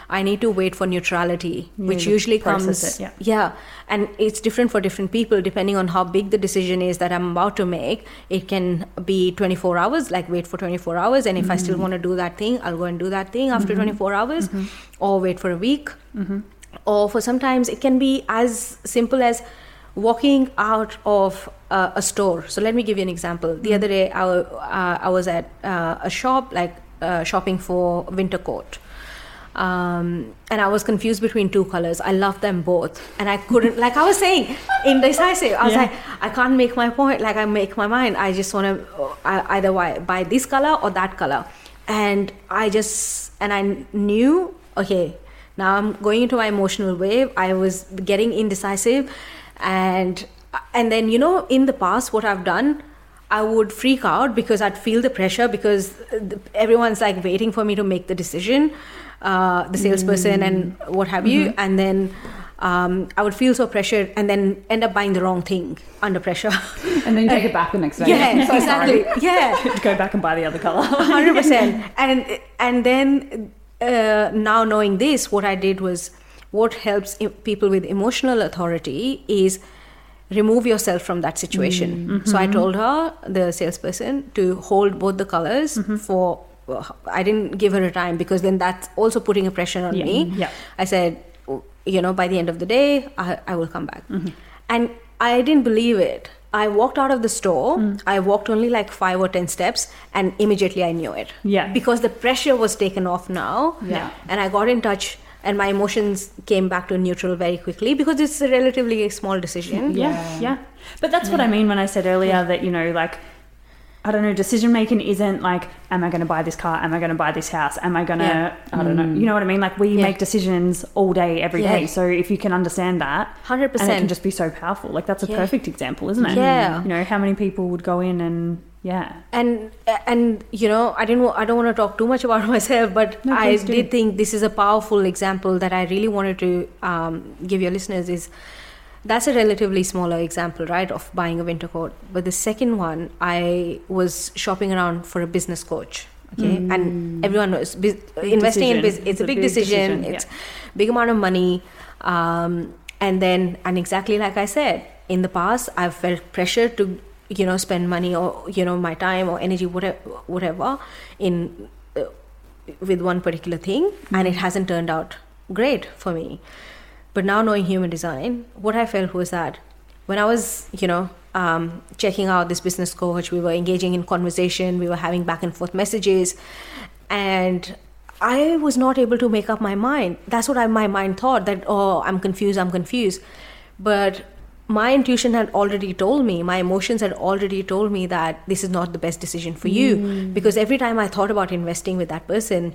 I need to wait for neutrality which Mm. usually comes it, yeah. and it's different for different people depending on how big the decision is that i'm about to make. It can be 24 hours like wait for 24 hours and if i still want to do that thing i'll go and do that thing after 24 hours or wait for a week. Or for sometimes it can be as simple as walking out of uh, a store so let me give you an example the other day i, uh, I was at uh, a shop like uh, shopping for winter coat um, and I was confused between two colors. I love them both, and I couldn't. Like I was saying, indecisive. I was Yeah. like, I can't make my point. Like I make my mind. I just want to either buy this color or that color, and I just and I knew okay. Now I'm going into my emotional wave. I was getting indecisive, and and then you know in the past what i've done i would freak out because i'd feel the pressure because everyone's like waiting for me to make the decision uh, the salesperson and what have you and then um, i would feel so pressured and then end up buying the wrong thing under pressure And then you take it back the next day. yeah So sorry. exactly yeah Go back and buy the other color. hundred percent. And and then uh, now knowing this, what I did was what helps people with emotional authority is remove yourself from that situation. Mm-hmm. So I mm-hmm. told her, the salesperson, to hold both the colors mm-hmm. for. well, I didn't give her a time because then that's also putting a pressure on Yeah. me. Yeah. I said, you know, by the end of the day, I, I will come back. And I didn't believe it. I walked out of the store. Mm. I walked only like five or 10 steps and immediately I knew it. Yeah. Because the pressure was taken off now. Yeah. And I got in touch and my emotions came back to neutral very quickly because it's a relatively small decision. Yeah, yeah. But that's what I mean when I said earlier that, you know, like, I don't know, decision making isn't like, am I going to buy this car? Am I going to buy this house? Am I going to, Yeah. I don't know. Mm. You know what I mean? Like, we Yeah. make decisions all day, every day. Yeah. So if you can understand that, 100%. and it can just be so powerful. Like, that's a Yeah. perfect example, isn't it? Yeah. You know, how many people would go in and, yeah. and and you know i didn't i don't want to talk too much about myself but No, i do. did think this is a powerful example that i really wanted to um, give your listeners is that's a relatively smaller example right of buying a winter coat but the second one i was shopping around for a business coach okay and everyone knows bus- investing in Mm. business it's, a big, decision, yeah. it's big amount of money um, and then and exactly like i said in the past i've felt pressure to you know spend money or you know my time or energy whatever whatever in uh, with one particular thing and it hasn't turned out great for me. But now knowing human design what i felt was that when i was you know um, checking out this business coach we were engaging in conversation we were having back and forth messages and i was not able to make up my mind. That's what I, my mind thought that oh i'm confused i'm confused. But my intuition had already told me my emotions had already told me that this is not the best decision for you. Because every time i thought about investing with that person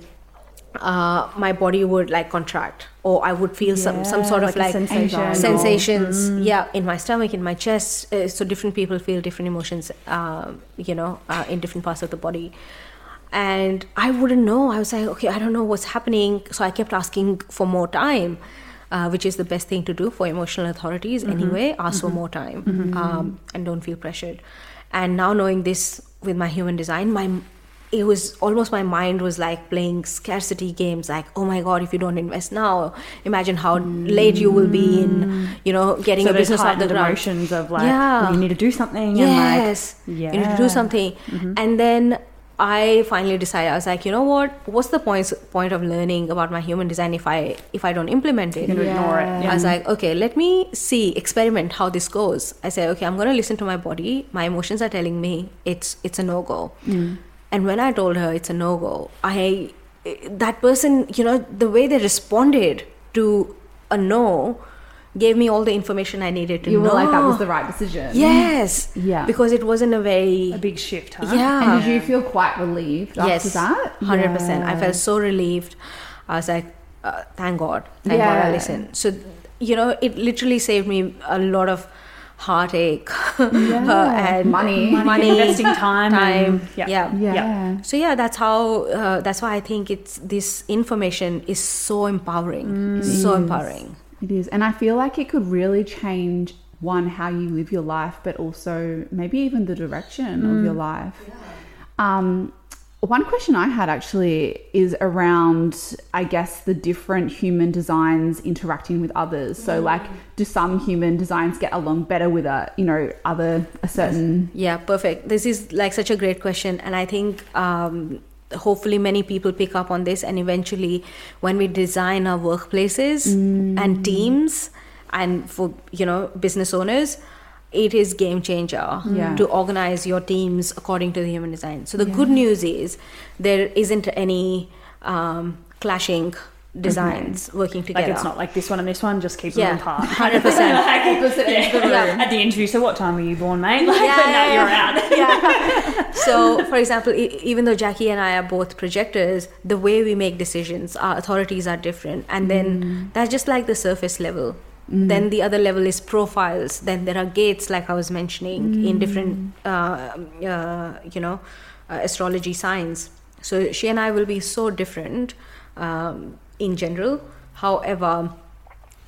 uh, my body would like contract. Or i would feel some some sort of like sensation. sensations. Yeah in my stomach in my chest. Uh, so different people feel different emotions um, you know uh, in different parts of the body. And i wouldn't know. I was like okay i don't know what's happening. So i kept asking for more time uh, which is the best thing to do for emotional authorities mm-hmm. anyway ask for mm-hmm. more time mm-hmm. um, and don't feel pressured. And now knowing this with my human design my it was almost my mind was like playing scarcity games like oh my god if you don't invest now imagine how late you will be in mm. you know getting So a business off the ground. emotions of like, oh, Yeah. well, you need to do something. yes And like, you need to do Yeah. something. And then i finally decided i was like you know what what's the point point of learning about my human design if i if i don't implement it You're going ignore it. Yeah. Yeah. I was like, okay, let me see, experiment how this goes. I said, okay, I'm going to listen to my body. My emotions are telling me it's it's a no go. Mm. And when I told her it's a no go, I eh, that person, you know, the way they responded to a no gave me all the information I needed to You know. were like, that was the right decision. yes, Yeah. because it wasn't a very a big shift, huh? yeah. And did you feel quite relieved after yes, that? hundred percent. I felt so relieved. I was like, uh, thank God, thank God I listened. So, you know, it literally saved me a lot of heartache uh, and Money. money, investing time, time. and- yeah. yeah. Yeah. So yeah, that's how. Uh, that's why I think it's this information is so empowering. It's so empowering. It is. And I feel like it could really change one, how you live your life, but also maybe even the direction of your life. Um, one question I had actually is around, I guess, the different human designs interacting with others. So, like, do some human designs get along better with a, you know, other a certain? Yeah, perfect. This is like such a great question, and I think um, hopefully many people pick up on this, and eventually, when we design our workplaces and teams, and for you know business owners, it is game changer Yeah. to organize your teams according to the human design. So the good news is there isn't any um, clashing designs working together. Like it's not like this one and this one, just keep Yeah, them apart. hundred percent. Opposite ends of the room. At the interview, so what time were you born, mate? Like, Yeah, now yeah, you're yeah. out. so for example e- even though jackie and i are both projectors the way we make decisions our authorities are different and then that's just like the surface level Then the other level is profiles. Then there are gates, like I was mentioning, in different, uh, uh, you know, uh, astrology signs. So she and I will be so different um, in general. However,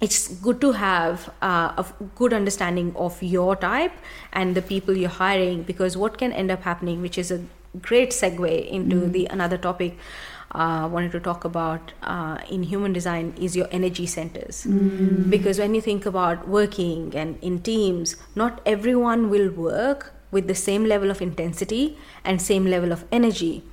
it's good to have uh, a good understanding of your type and the people you're hiring because what can end up happening, which is a great segue into the another topic uh, wanted to talk about uh, in human design is your energy centers. Because when you think about working and in teams not everyone will work with the same level of intensity and same level of energy.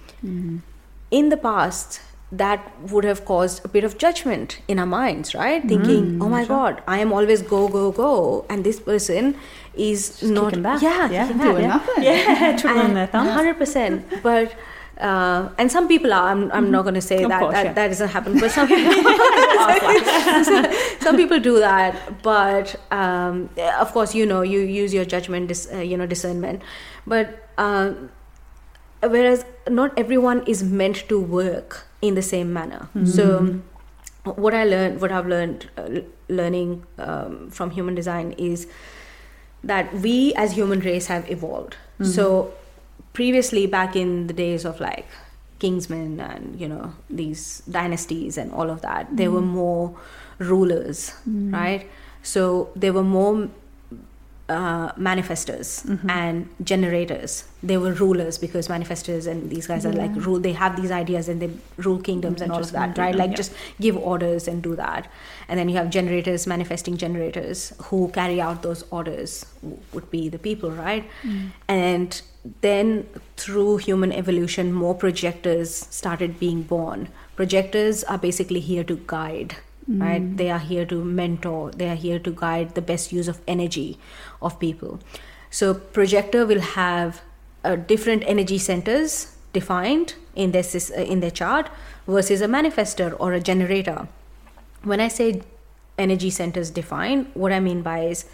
In the past that would have caused a bit of judgment in our minds right thinking oh my god i am always go go go and this person is not kicking back. yeah, Yeah. kicking Doing back. nothing. Yeah, twiddling their thumbs. Hundred percent. But uh, and some people are. I'm, I'm not going to say Mm-hmm. Of that course, that, yeah. that doesn't happen. But some people, some people do that. But um, of course, you know, you use your judgment, dis, uh, you know, discernment. But uh, whereas not everyone is meant to work in the same manner. So what I learned, what I've learned, uh, learning um, from human design is that we as human race have evolved. So previously, back in the days of like Kingsmen and you know these dynasties and all of that, there were more rulers, right? So there were more uh, manifestors mm-hmm. and generators. They were rulers because manifestors and these guys are like rule. They have these ideas and they rule kingdoms and all of Just that, right? them, Like yeah. just give orders and do that. And then you have generators, manifesting generators who carry out those orders. w- Would be the people, right? Mm. And then through human evolution, more projectors started being born. Projectors are basically here to guide right mm. they are here to mentor they are here to guide the best use of energy of people. So projector will have uh, different energy centers defined in their uh, in their chart versus a manifestor or a generator. When i say energy centers defined what i mean by is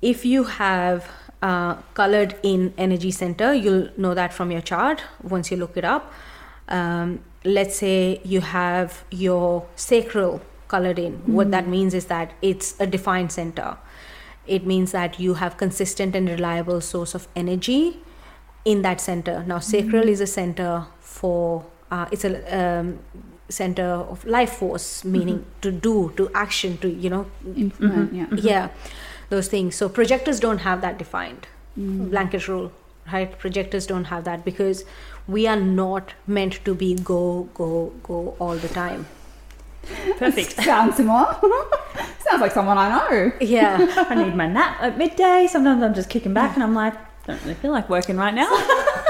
if you have uh, colored in energy center you'll know that from your chart once you look it up. Um, let's say you have your sacral colored in. What that means is that it's a defined center it means that you have consistent and reliable source of energy in that center. Now sacral is a center for uh, it's a um, center of life force meaning to do to action to you know Implement, yeah. yeah those things. So projectors don't have that defined. Blanket rule right? Projectors don't have that because we are not meant to be go go go all the time. Perfect. Sounds similar. Sounds like someone I know. yeah I need my nap at midday. Sometimes I'm just kicking back and I'm like, don't really feel like working right now.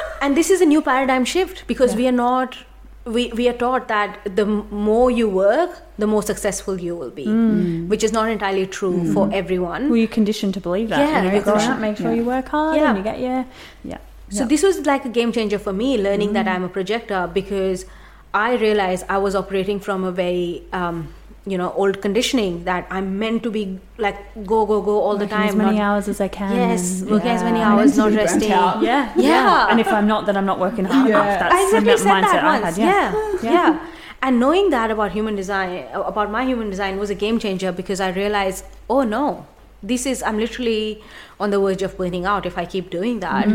and this is a new paradigm shift because we are not we, we are taught that the more you work the more successful you will be mm. Mm. which is not entirely true mm. for everyone Were you conditioned to believe that? Yeah, you know, you're growing make sure Yeah. you work hard Yeah. and you get your yeah. So Yeah. this was like a game changer for me, learning that I'm a projector because I realized I was operating from a very um, you know old conditioning that I'm meant to be like go go go all the Working time. as many not- hours as I can. Yes, and- working as many hours, not resting. out. Yeah, Yeah. And if I'm not, then I'm not working hard Yeah. enough. That's I exactly the said mindset that I once. had. Yeah. yeah, yeah. And knowing that about human design, about my human design, was a game changer because I realized, oh no, this is I'm literally on the verge of burning out if I keep doing that.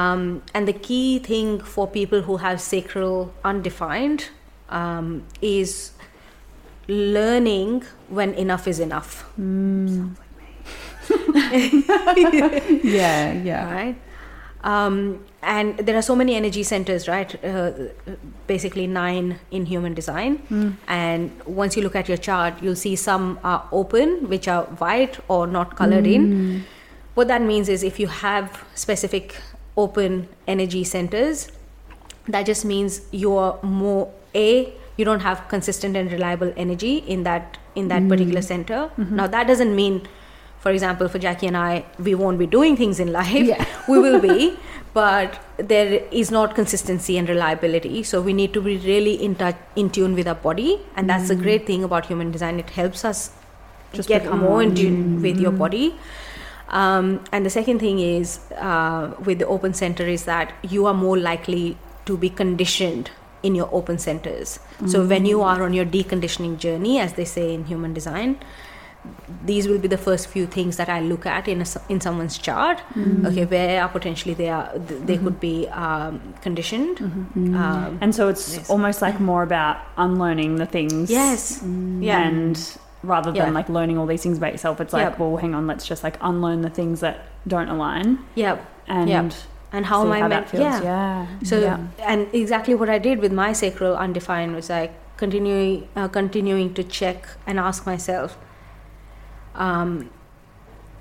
Um, and the key thing for people who have sacral undefined um, is learning when enough is enough. Yeah, yeah. right? Um, and there are so many energy centers right? Uh, basically nine in human design. And once you look at your chart you'll see some are open which are white or not colored in. What that means is if you have specific open energy centers that just means you're more a you don't have consistent and reliable energy in that in that particular center. Now that doesn't mean for example for jackie and i we won't be doing things in life. Yeah. we will be but there is not consistency and reliability. So we need to be really in touch in tune with our body and that's the great thing about human design. It helps us Just get become more more in tune with your body. Um, and the second thing is uh, with the open center is that you are more likely to be conditioned in your open centers. So when you are on your deconditioning journey, as they say in human design, these will be the first few things that I look at in a, s- in someone's chart. Mm. Okay, where are potentially they are th- they Mm-hmm. could be um, conditioned. Mm. Um, And so it's Yes. almost like more about unlearning the things. yes, yeah, And rather than Yeah. like learning all these things about yourself, it's like, Yep. well, hang on, let's just like unlearn the things that don't align yeah. and Yep. And how see am I how meant? feels. Yeah. Yeah. So yeah. and exactly what I did with my sacral undefined was like continuing uh, continuing to check and ask myself, um,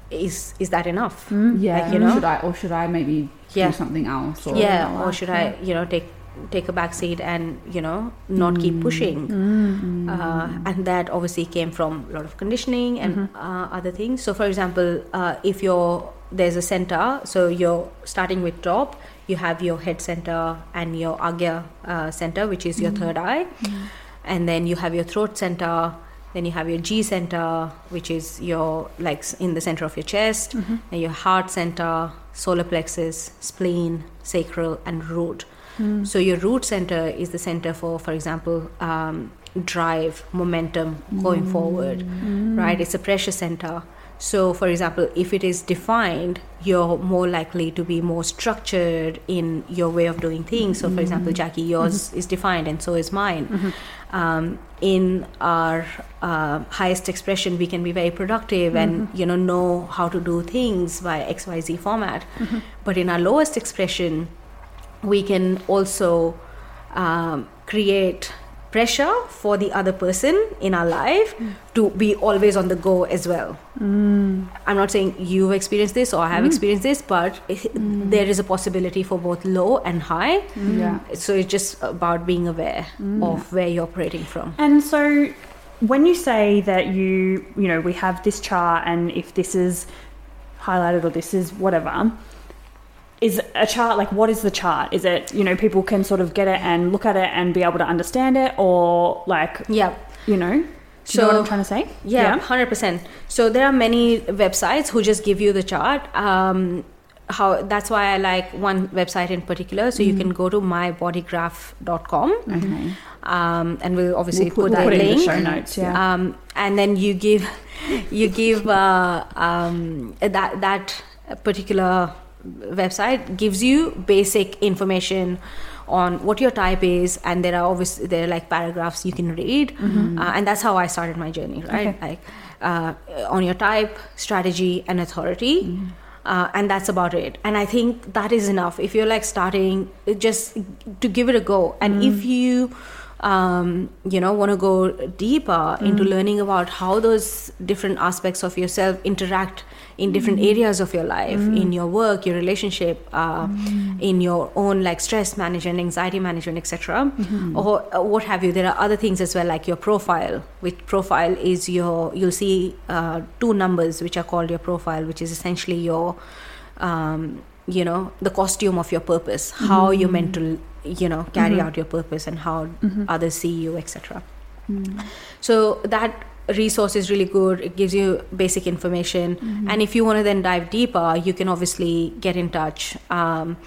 is is that enough? Yeah, Like, you know? should I or should I maybe Yeah. do something else? Or yeah, or should I you know take take a back seat and you know not keep pushing? Uh, and that obviously came from a lot of conditioning and uh, other things. So, for example, uh, if you're there's a center, so you're starting with top, you have your head center and your Ajna uh, center, which is your mm-hmm. third eye, mm-hmm. and then you have your throat center. Then you have your G center, which is your like in the center of your chest, mm-hmm. and your heart center, solar plexus, spleen, sacral, and root. Mm. So your root center is the center for, for example, um, drive, momentum going mm. forward, mm. right? It's a pressure center. So, for example, if it is defined, you're more likely to be more structured in your way of doing things. So, for example, Jackie, yours is defined, and so is mine. Um, in our uh, highest expression, we can be very productive and you know know how to do things by X Y Z format. But in our lowest expression, we can also um, create pressure for the other person in our life to be always on the go as well. Hmm. I'm not saying you've experienced this or I have hmm. experienced this, but it, hmm. there is a possibility for both low and high. Yeah. So it's just about being aware of where you're operating from. And so when you say that you, you know, we have this chart and if this is highlighted or this is whatever, is a chart like what is the chart? Is it, you know, people can sort of get it and look at it and be able to understand it or like, Yeah. you know, do you know what I'm trying to say? Yeah, hundred percent. So there are many websites who just give you the chart. Um, how that's why I like one website in particular. So you can go to mybodygraph.com, um, and we'll obviously We'll put put, that that Put it in the show notes, yeah. Um, and then you give you give uh, um, that that particular website gives you basic information on what your type is and there are obviously there are like paragraphs you can read. Uh, and that's how i started my journey right? Okay. like uh, on your type strategy and authority. Uh, and that's about it. And i think that is enough. If you're like starting just to give it a go. And if you um, you know want to go deeper into learning about how those different aspects of yourself interact in different areas of your life in your work your relationship uh, in your own like stress management anxiety management etc or uh, what have you. There are other things as well like your profile which profile is your you'll see uh, two numbers which are called your profile which is essentially your um, you know the costume of your purpose how you're meant to you know carry mm-hmm. out your purpose and how mm-hmm. others see you etc mm-hmm. so that resource is really good. It gives you basic information. And if you want to then dive deeper you can obviously get in touch. Um,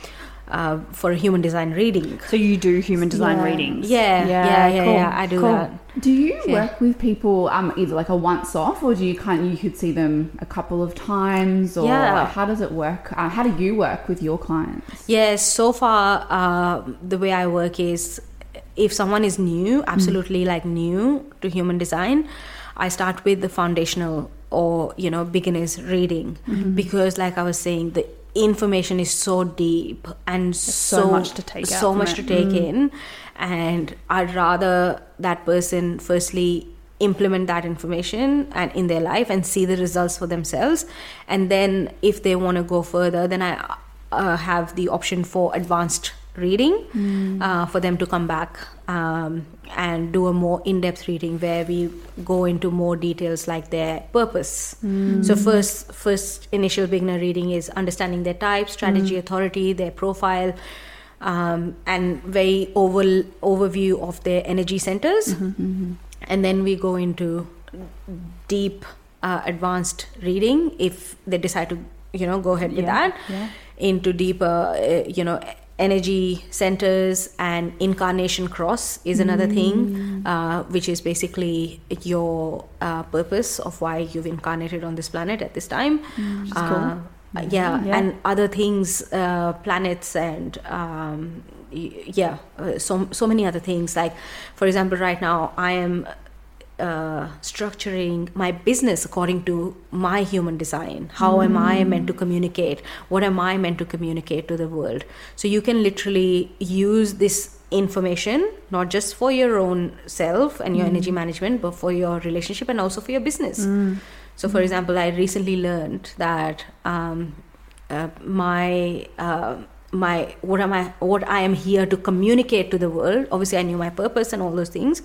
uh, for a human design reading So you do human design Yeah. readings? yeah yeah yeah, yeah, i do cool. that Do you Yeah. work with people um, either like a once off, or do you kind you could see them a couple of times, or Yeah. like, how does it work? Uh, how do you work with your clients? Yes, so far uh, the way I work is if someone is new, absolutely like new to human design, I start with the foundational or you know beginners reading because, like I was saying, the information is so deep and so, so much to take so much it. to take in, and I'd rather that person firstly implement that information and in their life and see the results for themselves. And then if they want to go further then i uh, have the option for advanced reading uh, for them to come back um, and do a more in-depth reading where we go into more details like their purpose. So first first initial beginner reading is understanding their type strategy authority their profile um, and very oval overview of their energy centers. And then we go into deep uh, advanced reading if they decide to you know go ahead with Yeah, that yeah. into deeper uh, you know energy centers and incarnation cross is another thing, uh, which is basically your uh, purpose of why you've incarnated on this planet at this time. Uh, yeah, Yeah. and other things, uh, planets, and um, yeah, uh, so so many other things. Like, for example, right now I am uh, structuring my business according to my human design. How am I meant to communicate? What am I meant to communicate to the world? So you can literally use this information not just for your own self and your energy management, but for your relationship and also for your business. So, for example, I recently learned that um, uh, my uh, my what am I what I am here to communicate to the world. Obviously, I knew my purpose and all those things,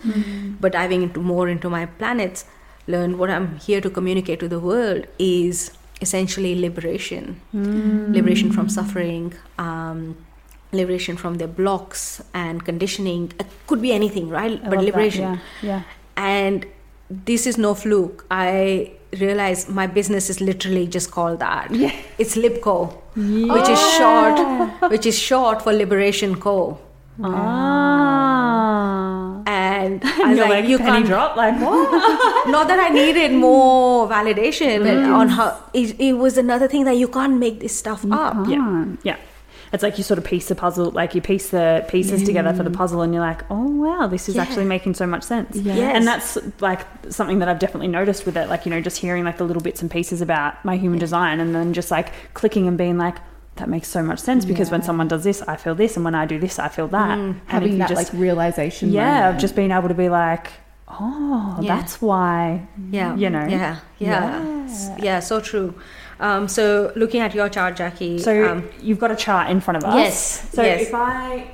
but diving into more into my planets, learned what I'm here to communicate to the world is essentially liberation, liberation from suffering. Um, liberation from their blocks and conditioning it could be anything right I but love that, liberation Yeah. yeah. and this is no fluke. I realize my business is literally just called that. Yeah. It's Libco, which is short, which is short for Liberation Co. Ah. And I was you're like, like, you can't. drop, like what? Not that I needed more validation on how. It, it was another thing that you can't make this stuff up. yeah, yeah. It's like you sort of piece the puzzle, like you piece the pieces together for the mm. puzzle, and you're like, oh wow, this is Yeah. actually making so much sense. Yes. And that's like something that I've definitely noticed with it, like you know, just hearing like the little bits and pieces about my human design, and then just like clicking and being like. That makes so much sense because when someone does this, I feel this, and when I do this, I feel that. If Having that just- like realization. yeah, of just being able to be like, oh, Yeah. that's why. Yeah. You know? Yeah. Yeah. S- Yeah. So true. Um, so looking at your chart, Jackie. So um, you've got a chart in front of us. Yes, So yes. if I,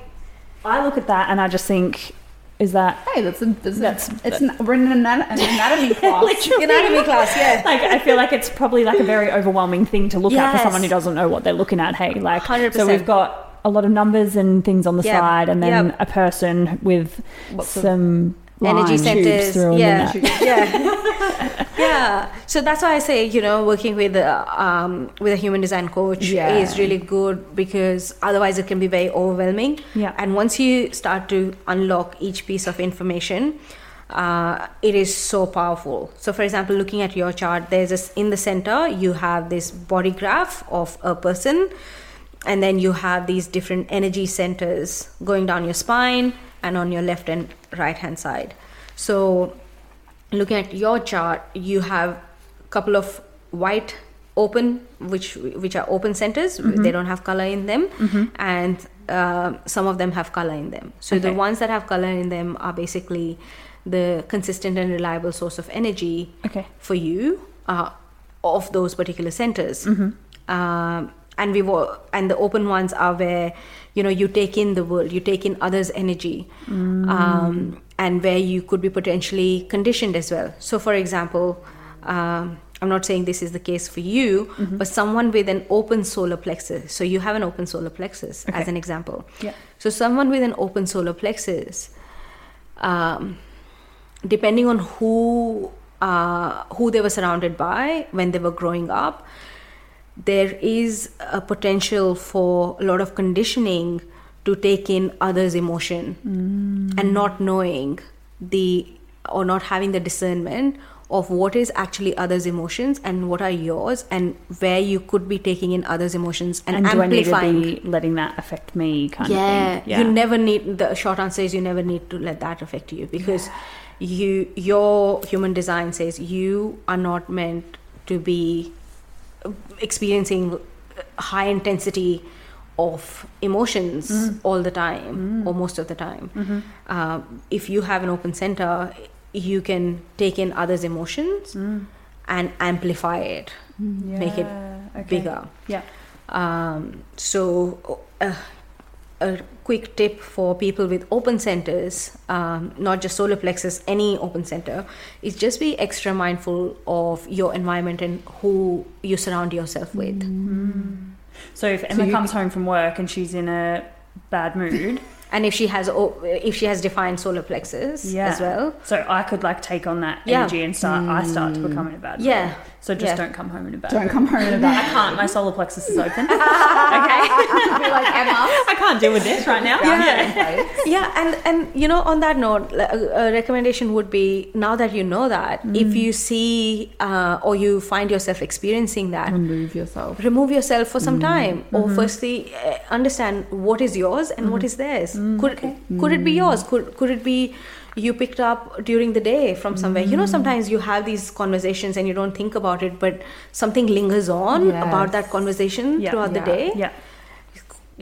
I look at that and I just think, is that Hey, that's a, that's, That's- a, it's an, we're in an, an anatomy class. anatomy class. Yeah. like I feel like it's probably like a very overwhelming thing to look at for someone who doesn't know what they're looking at. Hey, like 100%. so we've got a lot of numbers and things on the Yeah. side, and then Yep. a person with Lots of some energy centers yeah. yeah. Yeah. So that's why i say you know working with uh, um, with a human design coach Yeah. is really good because otherwise it can be very overwhelming. Yeah. and once you start to unlock each piece of information uh, it is so powerful. So for example looking at your chart there's this in the center you have this body graph of a person. And then you have these different energy centers going down your spine and on your left and right hand side. So looking at your chart you have a couple of white open which which are open centers. They don't have color in them. And uh, some of them have color in them. So the ones that have color in them are basically the consistent and reliable source of energy Okay. for you uh, of those particular centers. Um, and we were, and the open ones are where you know you take in the world, you take in others' energy, um, and where you could be potentially conditioned as well. So, for example. Um, I'm not saying this is the case for you, but someone with an open solar plexus. So you have an open solar plexus as an example. Yeah. So someone with an open solar plexus, um, depending on who uh, who they were surrounded by when they were growing up, there is a potential for a lot of conditioning to take in others' emotion mm. and not knowing the or not having the discernment of what is actually others' emotions and what are yours and where you could be taking in others' emotions and, And do I need to amplifying. be letting that affect me? Kind yeah, of thing. you never need the short answer is you never need to let that affect you because you your human design says you are not meant to be experiencing high intensity of emotions all the time or most of the time. Uh, if you have an open center you can take in others emotions and amplify it make it okay. bigger. Yeah. um, so, uh, a quick tip for people with open centers, um, not just solar plexus, any open center, is just be extra mindful of your environment and who you surround yourself with. So if Emma you- comes home from work and she's in a bad mood, and if she has o- if she has defined solar plexus Yeah. as well So I could like take on that Yeah. energy and start. I start to become in a bad. mood. Yeah. So just Yeah. don't come home in a bad. Don't come home in a I I can't. My solar plexus is open. okay. Be like Emma. I can't deal with this right now. Yeah. yeah and and you know on that note a, uh, a recommendation would be now that you know that if mm. you see uh, or you find yourself experiencing that Remove yourself. remove yourself for some mm. time or mm-hmm. firstly uh, understand what is yours and what mm. is theirs could could it be yours could could it be you picked up during the day from somewhere you know mm. sometimes you have these conversations and you don't think about it but something lingers on about that conversation Yeah. throughout the day Yeah.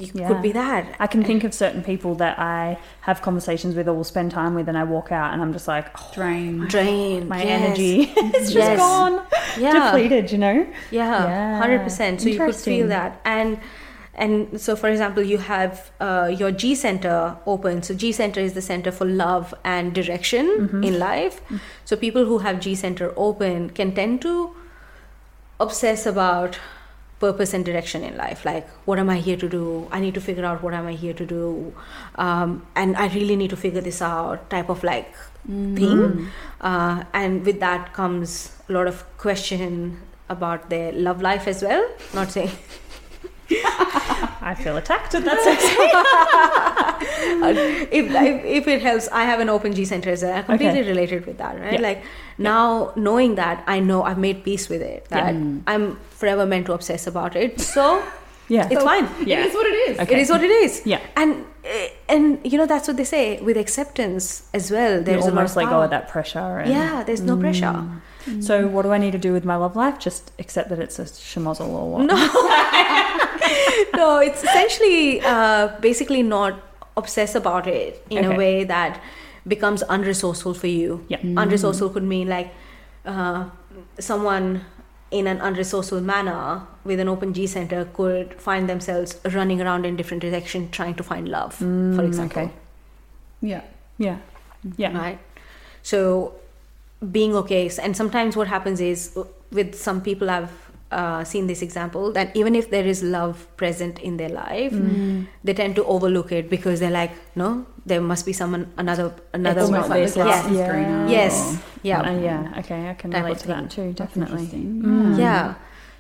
it Yeah. could be that I can think of certain people that I have conversations with or will spend time with, and I walk out and I'm just like, oh, Drain. drain my yes. energy is just Yes. gone, Yeah. depleted. You know. Yeah, Yeah. hundred percent. So you could feel that, and and so for example, you have uh, your G center open. So G center is the center for love and direction Mm-hmm. in life. So people who have G center open can tend to obsess about purpose and direction in life like what am i here to do i need to figure out what am i here to do um, and i really need to figure this out type of like thing uh, and with that comes a lot of question about their love life as well not saying I feel attacked. That's it. if, if, if it helps i have an open g center as well i completely Okay. related with that right Yeah. like now knowing that i know i've made peace with it Yeah. that i'm forever meant to obsess about it so Yeah. it's fine Yeah. It is what it is. Okay. it is what it is Yeah. and eh, and you know that's what they say with acceptance as well you there's lot almost go power. that pressure. And, yeah there's no pressure So what do I need to do with my love life? Just accept that it's a schmozzle or what? no no it's essentially uh, basically not obsess about it in Okay. a way that becomes unresourceful for you Yeah. unresourceful could mean like uh, someone in an unresourceful manner with an open G center could find themselves running around in different directions trying to find love, for Mm, example. okay. Yeah. Yeah. Yeah. Right? So being okay. And sometimes what happens is with some people I've uh, seen this example that even if there is love present in their life, Mm. they tend to overlook it because they're like, no, there must be someone another another It's one. not like this, the grass it's- is yeah. Yes. Yeah. Uh, yeah. Okay. I can Type relate to that too. Definitely. Mm. Yeah.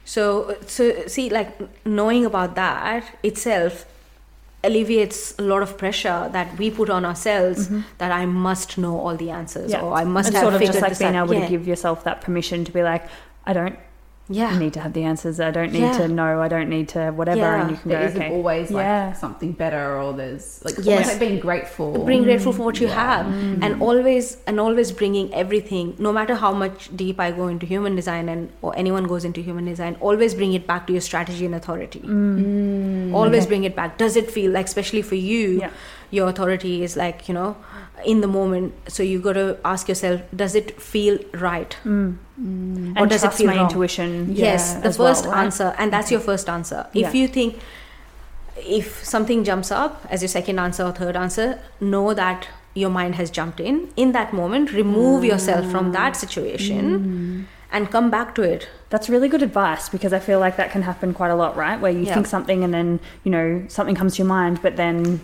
So so see like knowing about that itself alleviates a lot of pressure that we put on ourselves that I must know all the answers Mm-hmm. Yeah. or I must and have sort of figured just like this being out. able yeah. to give yourself that permission to be like, I don't yeah. need to have the answers. I don't need Yeah. to know. I don't need to whatever. Yeah. And you can There go, isn't okay. always like Yeah. something better or there's like Yes. almost like being grateful. being grateful for what you Yeah. have mm. and always and always bringing everything no matter how much deep i go into human design and or anyone goes into human design always bring it back to your strategy and authority mm. Mm. always bring it back does it feel like especially for you Yeah. Your authority is like you know in the moment so you got to ask yourself does it feel right Mm. mm. Or And does it feel my wrong? intuition. yes yeah, the as well, first right? answer and that's your first answer if Yeah. you think if something jumps up as your second answer or third answer know that your mind has jumped in in that moment remove mm. yourself from that situation mm. and come back to it That's really good advice because I feel like that can happen quite a lot, right? Where you Yeah. think something and then, you know, something comes to your mind, but then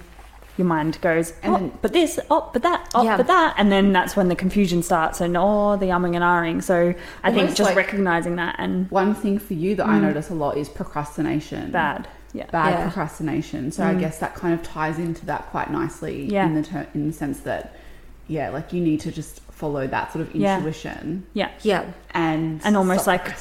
your mind goes, And oh, then- but this, oh, but that, oh, Yeah. but that. And then that's when the confusion starts and, oh, the umming and ahhing. So I think just like- recognizing that and One thing for you that I mm. notice a lot is procrastination. bad. Yeah. Bad Yeah. procrastination. So I mm. guess that kind of ties into that quite nicely Yeah. in the ter- in the sense that yeah, like you need to just follow that sort of intuition Yeah. yeah and And almost like-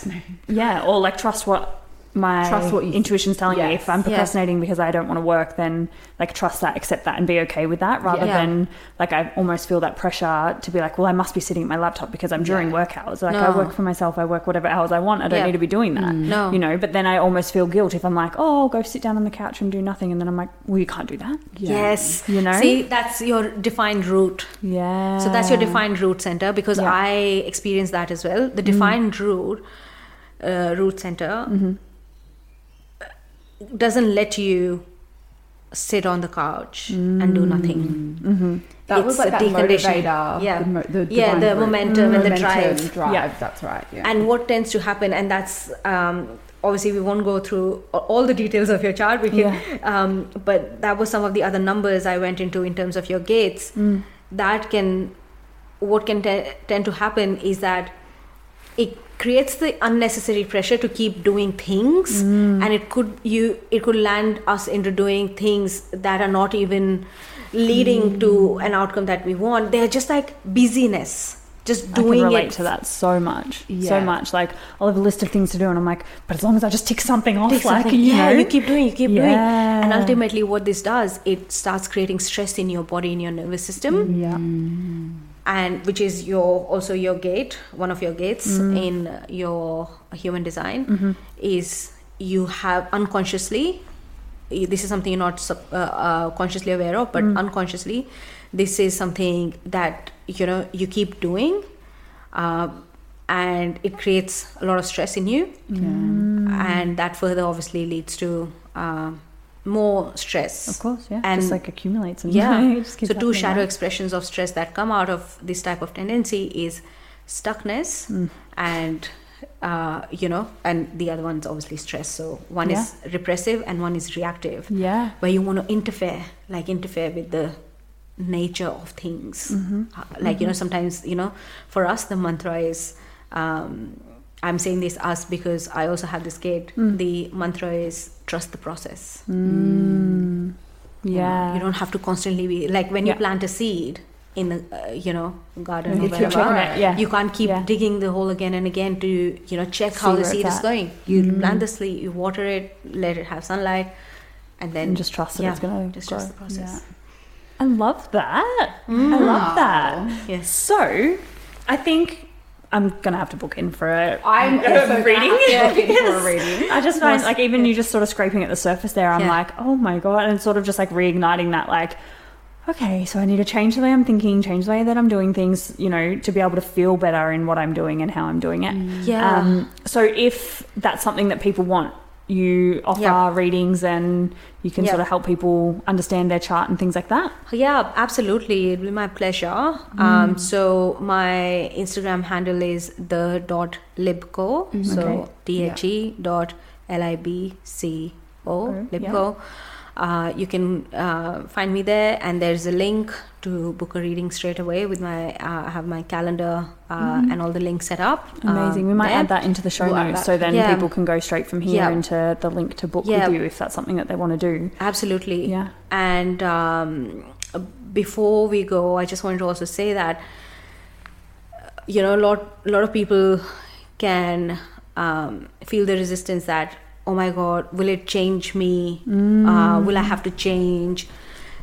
Yeah. Or like trust what my Trust what you- intuition's telling me. If I'm Yeah. procrastinating because I don't want to work, then like trust that, accept that, and be okay with that, rather Yeah. than like I almost feel that pressure to be like, well, I must be sitting at my laptop because I'm during Yeah. work hours. Like No. I work for myself, I work whatever hours I want. I don't need to be doing that. Mm. No. you know. But then I almost feel guilt if I'm like, oh, I'll go sit down on the couch and do nothing, and then I'm like, well, you can't do that. Yes You know? see that's your defined route Yeah. So that's your defined root center because. I experienced that as well. The mm. defined root uh, root center mm-hmm. Doesn't let you sit on the couch and do nothing. That was like that motivator. Yeah. the, the Yeah, the momentum and the drive. drive. Yeah. That's right. Yeah. And what tends to happen, and that's um, obviously we won't go through all the details of your chart. We can, um, but that was some of the other numbers I went into in terms of your gates. That can, what can te- tend to happen is that it creates the unnecessary pressure to keep doing things, mm. and it could you it could land us into doing things that are not even leading mm. to an outcome that we want. They're just like busyness. Just doing I doing can relate it. to that so much, so much. Like I'll have a list of things to do, and I'm like, but as long as I just tick something off, Take like something- you yeah, know, you keep doing, you keep doing, and ultimately, what this does, it starts creating stress in your body, in your nervous system, yeah. Mm. And which is your also your gate, one of your gates in your human design, is you have unconsciously. This is something you're not uh, uh, consciously aware of, but unconsciously, this is something that you know you keep doing, uh, and it creates a lot of stress in you. And that further obviously leads to um, more stress. of course, yeah, And- just like accumulates. And Yeah. so two shadow expressions of stress that come out of this type of tendency is stuckness Mm. and uh, you know, and the other one's obviously stress. So one is repressive and one is reactive, Yeah, where you want to interfere, like interfere with the nature of things. Mm-hmm. Uh, like you know, sometimes you know, for us the mantra is. Um, I'm saying this us because I also have this gate. Mm. The mantra is trust the process. Mm. You yeah. you don't have to constantly be like when you Yeah. plant a seed in the uh, you know garden You or wherever. yeah. You can't keep Yeah. digging the hole again and again to you know check See how the seed is. Mm. going. You plant the seed, you water it, let it have sunlight, and then and just trust that it's going to just grow. trust the process. I love that. I love that. Yes. So, I think I'm gonna have to book in for it. I'm also reading. Yeah, for a reading. I just find like even you just sort of scraping at the surface there, I'm Yeah. like, oh my god, and sort of just like reigniting that like. Okay, so I need to change the way I'm thinking, change the way that I'm doing things, you know, to be able to feel better in what I'm doing and how I'm doing it. Yeah. Um, so if that's something that people want, you offer Yeah. readings and you can Yeah. sort of help people understand their chart and things like that. Yeah, absolutely. It'll be my pleasure. Mm. Um, so my Instagram handle is the dot libco. Okay. So T H E dot L I B C O Oh, yeah. Uh, you can uh, find me there, and there's a link to book a reading straight away with my. Uh, I have my calendar uh, and all the links set up. Mm-hmm. Amazing. uh, we might there. add that into the show We'll notes so then Yeah. people can go straight from here Yeah. into the link to book Yeah. with you if that's something that they want to do. Absolutely. Yeah. And um, before we go, I just wanted to also say that you know a lot a lot of people can um, feel the resistance that oh my god will it change me? Mm. Uh, will i have to change?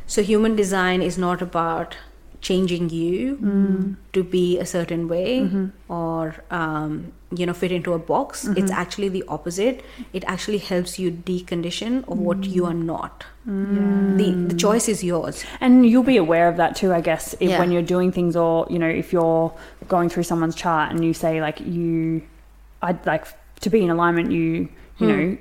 So human design is not about changing you mm. to be a certain way mm-hmm. or um, you know fit into a box. It's mm-hmm. actually the opposite. It actually helps you decondition of what mm. you are not. The, the choice is yours. And you'll be aware of that too, I guess, if Yeah. when you're doing things or, you know, if you're going through someone's chart and you say like you I'd like to be in alignment you, you Hmm. know,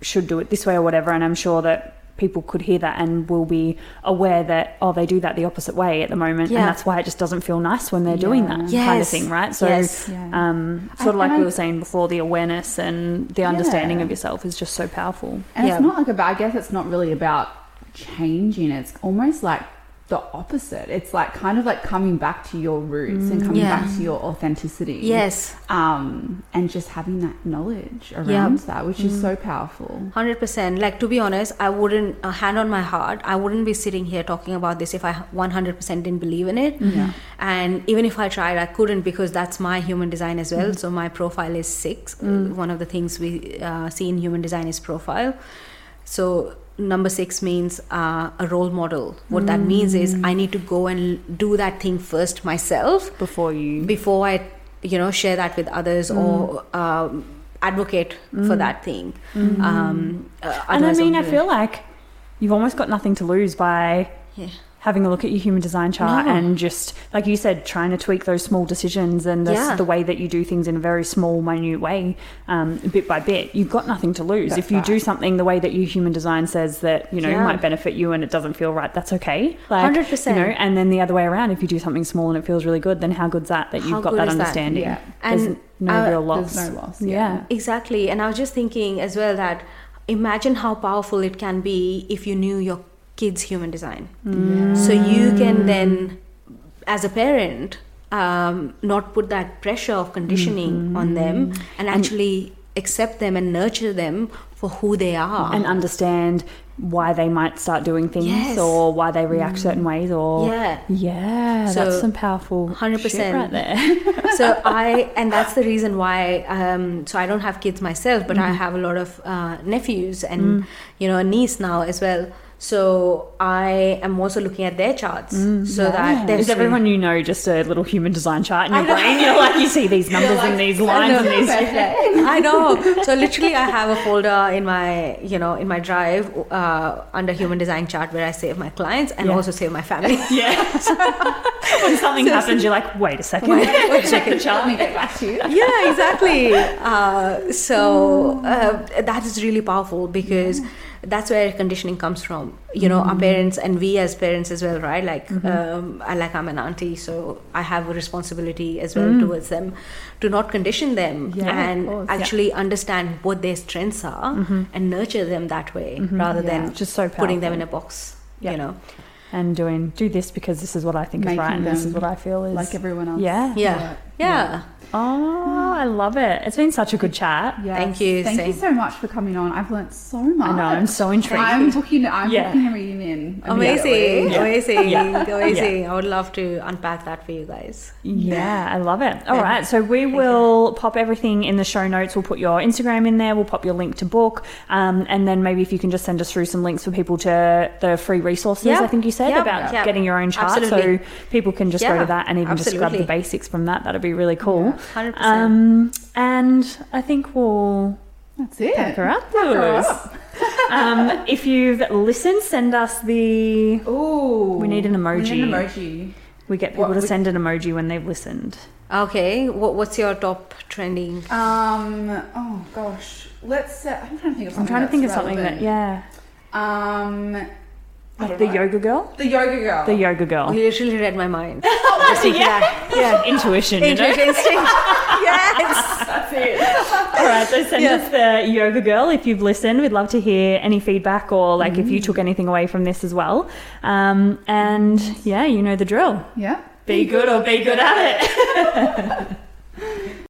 should do it this way or whatever and I'm sure that people could hear that and will be aware that oh they do that the opposite way at the moment Yeah. and that's why it just doesn't feel nice when they're doing that Yeah. kind of thing right so Yes. Yeah. um, sort of And- like we I- were saying before the awareness and the understanding Yeah. of yourself is just so powerful And Yeah. it's not like about, I guess it's not really about changing. It's almost like the opposite. It's like kind of like coming back to your roots and coming Yeah. back to your authenticity. yes Um, and just having that knowledge around that, which is so powerful. 100% like to be honest i wouldn't uh, hand on my heart i wouldn't be sitting here talking about this if i 100% didn't believe in it Yeah. and even if i tried i couldn't because that's my human design as well so my profile is 6 Uh, one of the things we uh, see in human design is profile so number 6 means uh, a role model what that means is i need to go and do that thing first myself before you before I, you know, share that with others or um, advocate for that thing. Um, uh, and I mean, I feel like you've almost got nothing to lose by yeah. Having a look at your human design chart No. and just like you said trying to tweak those small decisions and the, Yeah. the way that you do things in a very small minute way um, bit by bit you've got nothing to lose That's if you do something the way that your human design says that you know Yeah. might benefit you and it doesn't feel right that's okay like 100%. you know and then the other way around if you do something small and it feels really good then how good's that that you've How got that is that? understanding Yeah. there's And, no uh, real loss no loss. yeah Exactly. And I was just thinking as well that imagine how powerful it can be if you knew your kid's human design. So you can then, as a parent, um, not put that pressure of conditioning on them and actually accept them and nurture them for who they are. and understand why they might start doing things Yes. or why they react certain ways or yeah. yeah So, that's some powerful 100%. shit right there so I and that's the reason why um, so I don't have kids myself but I have a lot of uh, nephews and you know a niece now as well so I am also looking at their charts so that is there's everyone you know just a little human design chart in your brain you're like you see these numbers and these lines and these I know. So literally, I have a folder in my, you know, in my drive uh, under human design chart where I save my clients and Yeah. also save my family. yeah when something happens you're like wait a second check the chart Let me get back to you. yeah, exactly. Uh, so uh, that is really powerful because that's where conditioning comes from. You know, our mm-hmm. parents and we as parents as well, right? Like, mm-hmm. um, I like I'm an auntie, so I have a responsibility as well mm. towards them to not condition them Yeah, and course, yeah. actually understand what their strengths are mm-hmm. and nurture them that way rather Yeah. than just is so putting them in a box. Yeah. You know. and doing do this because this is what I think is right and this is what I feel is Like everyone else. yeah Yeah. Yeah. Oh I love it it's been such a good chat Yes. Thank you, Thank you so much for coming on. I've learned so much. I know I'm so intrigued I'm booking. I'm Yeah. booking a reading in. Amazing, immediately. Yeah. amazing, Yeah. amazing. I would love to unpack that for you guys. Yeah, I love it. All Yeah. right, so we will pop everything in the show notes. We'll put your Instagram in there. We'll pop your link to book, um, and then maybe if you can just send us through some links for people to the free resources. Yeah. I think you said Yeah. about Yeah. getting your own chart, Absolutely. so people can just go to that and even just grab the basics from that. That'd be really cool. Hundred percent. Um, and I think we'll That's it. pack her up. her up. um, if you've listened, send us the. Ooh. We need an We need an emoji. emoji. We get people What to we- send an emoji when they've listened. Okay, what, what's your top trending? Um. Oh gosh. Let's. Uh, I'm trying to think of something. I'm something. trying to think of that's something that yeah. Um. I don't The know. yoga girl? The yoga girl. The yoga girl. You literally read my mind. Just thinking that. Yeah. Intuition, you know? Intuition instinct. yes. That's it. All right, so send Yeah. us the yoga girl if you've listened. We'd love to hear any feedback or like if you Mm. took anything away from this as well. Um, and yeah, you know the drill. Yeah. Be good or be good at it.